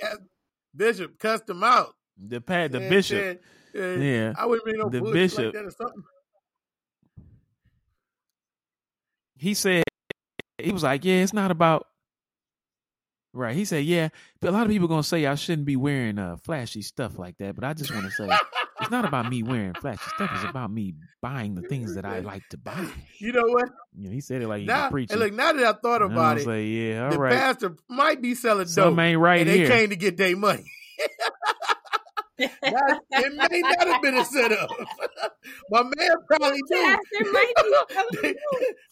pastor. Bishop cussed him out. The pad, the And bishop. said, uh, Yeah, I wouldn't be no The bishop. like that or something. he said he was like, yeah, it's not about. Right, he said, yeah, but a lot of people gonna say I shouldn't be wearing uh flashy stuff like that, but I just want to say it's not about me wearing flashy stuff. It's about me buying the things that I like to buy. You know what? You know, he said it like he Now, and preaching. look, now that I thought And I about was it, like, yeah, all the right, pastor might be selling something dope, ain't right and they came to get their money. That- it may not have been a setup. My man probably knew. Pastor might be telling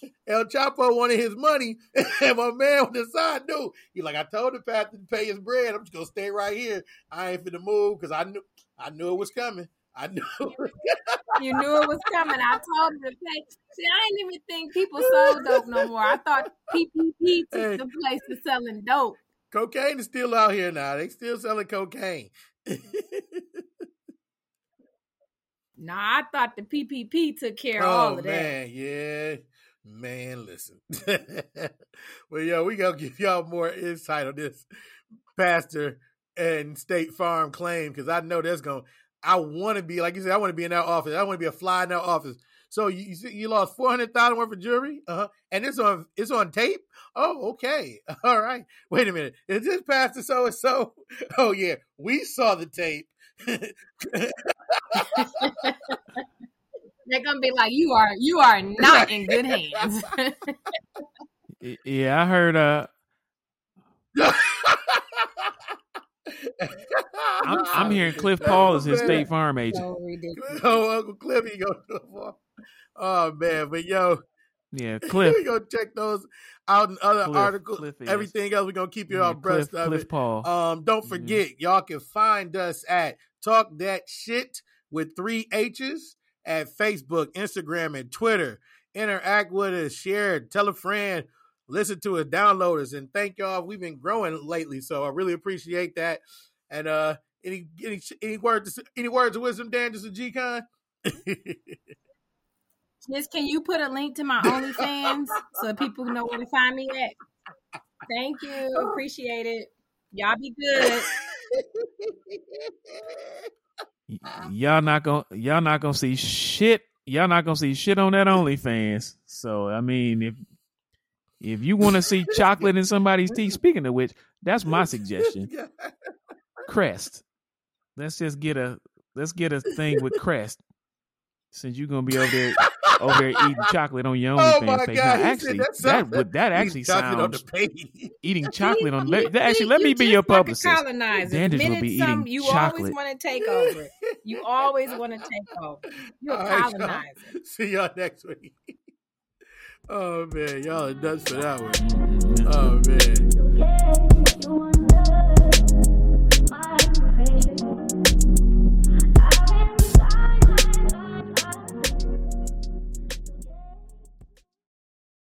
you. El Chapo wanted his money, and my man on the side knew. He like, I told the pastor to pay his bread. I'm just gonna stay right here. I ain't finna move because I knew I knew it was coming. I knew. you knew it was coming. I told him to pay. See, I didn't even think people sold dope no more. I thought PPP took Hey. the place of selling dope. cocaine is still out here now. They still selling cocaine. Nah, I thought the PPP took care of oh all of that. man, yeah, man. Listen, well, yo, we gonna give y'all more insight on this pastor and State Farm claim because I know that's gonna. I want to be like you said. I want to be in that office. I want to be a fly in that office. So you you, see- you lost four hundred thousand worth of jewelry, uh-huh. and it's on it's on tape. Oh, okay, all right. Wait a minute, is this pastor so and so? Oh yeah, we saw the tape. They're gonna be like, you are you are not in good hands. Yeah, I heard. Uh, I'm, I'm hearing Cliff Paul is his State Farm agent. so ridiculous. Oh, Uncle Cliff, he go to the Oh man, but yo, Yeah, Cliff. we gonna check those out in other Cliff, articles. Cliff. Everything else, we're gonna keep you Yeah, all abreast Cliff, of Cliff it. Paul. Um, don't Mhm. forget, y'all can find us at Talk That Shit with three H's at Facebook, Instagram, and Twitter. Interact with us, share, tell a friend, listen to us, download us, and thank y'all. We've been growing lately, so I really appreciate that. And uh, any any any words any words of wisdom, Dan, just a G con. Just can you put a link to my OnlyFans so people know where to find me at? Thank you. Appreciate it. Y'all be good. Y'all not gonna y'all not gonna see shit. Y'all not gonna see shit on that OnlyFans. So I mean, if if you want to see chocolate in somebody's teeth, speaking of which, that's my suggestion. Crest. Let's just get a let's get a thing with Crest. Since you're gonna be over there over there eating chocolate on your Oh OnlyFans my page. God, Now, actually, that that would that actually chocolate on the sounds eating chocolate on. you- Let, actually, let me be just your like publicist. colonizer. Dandridge will be some- eating you always want to take over. You always want to take over. You're All a right, y'all. See y'all next week. Oh man, y'all are nuts for that one. Oh man. You wanna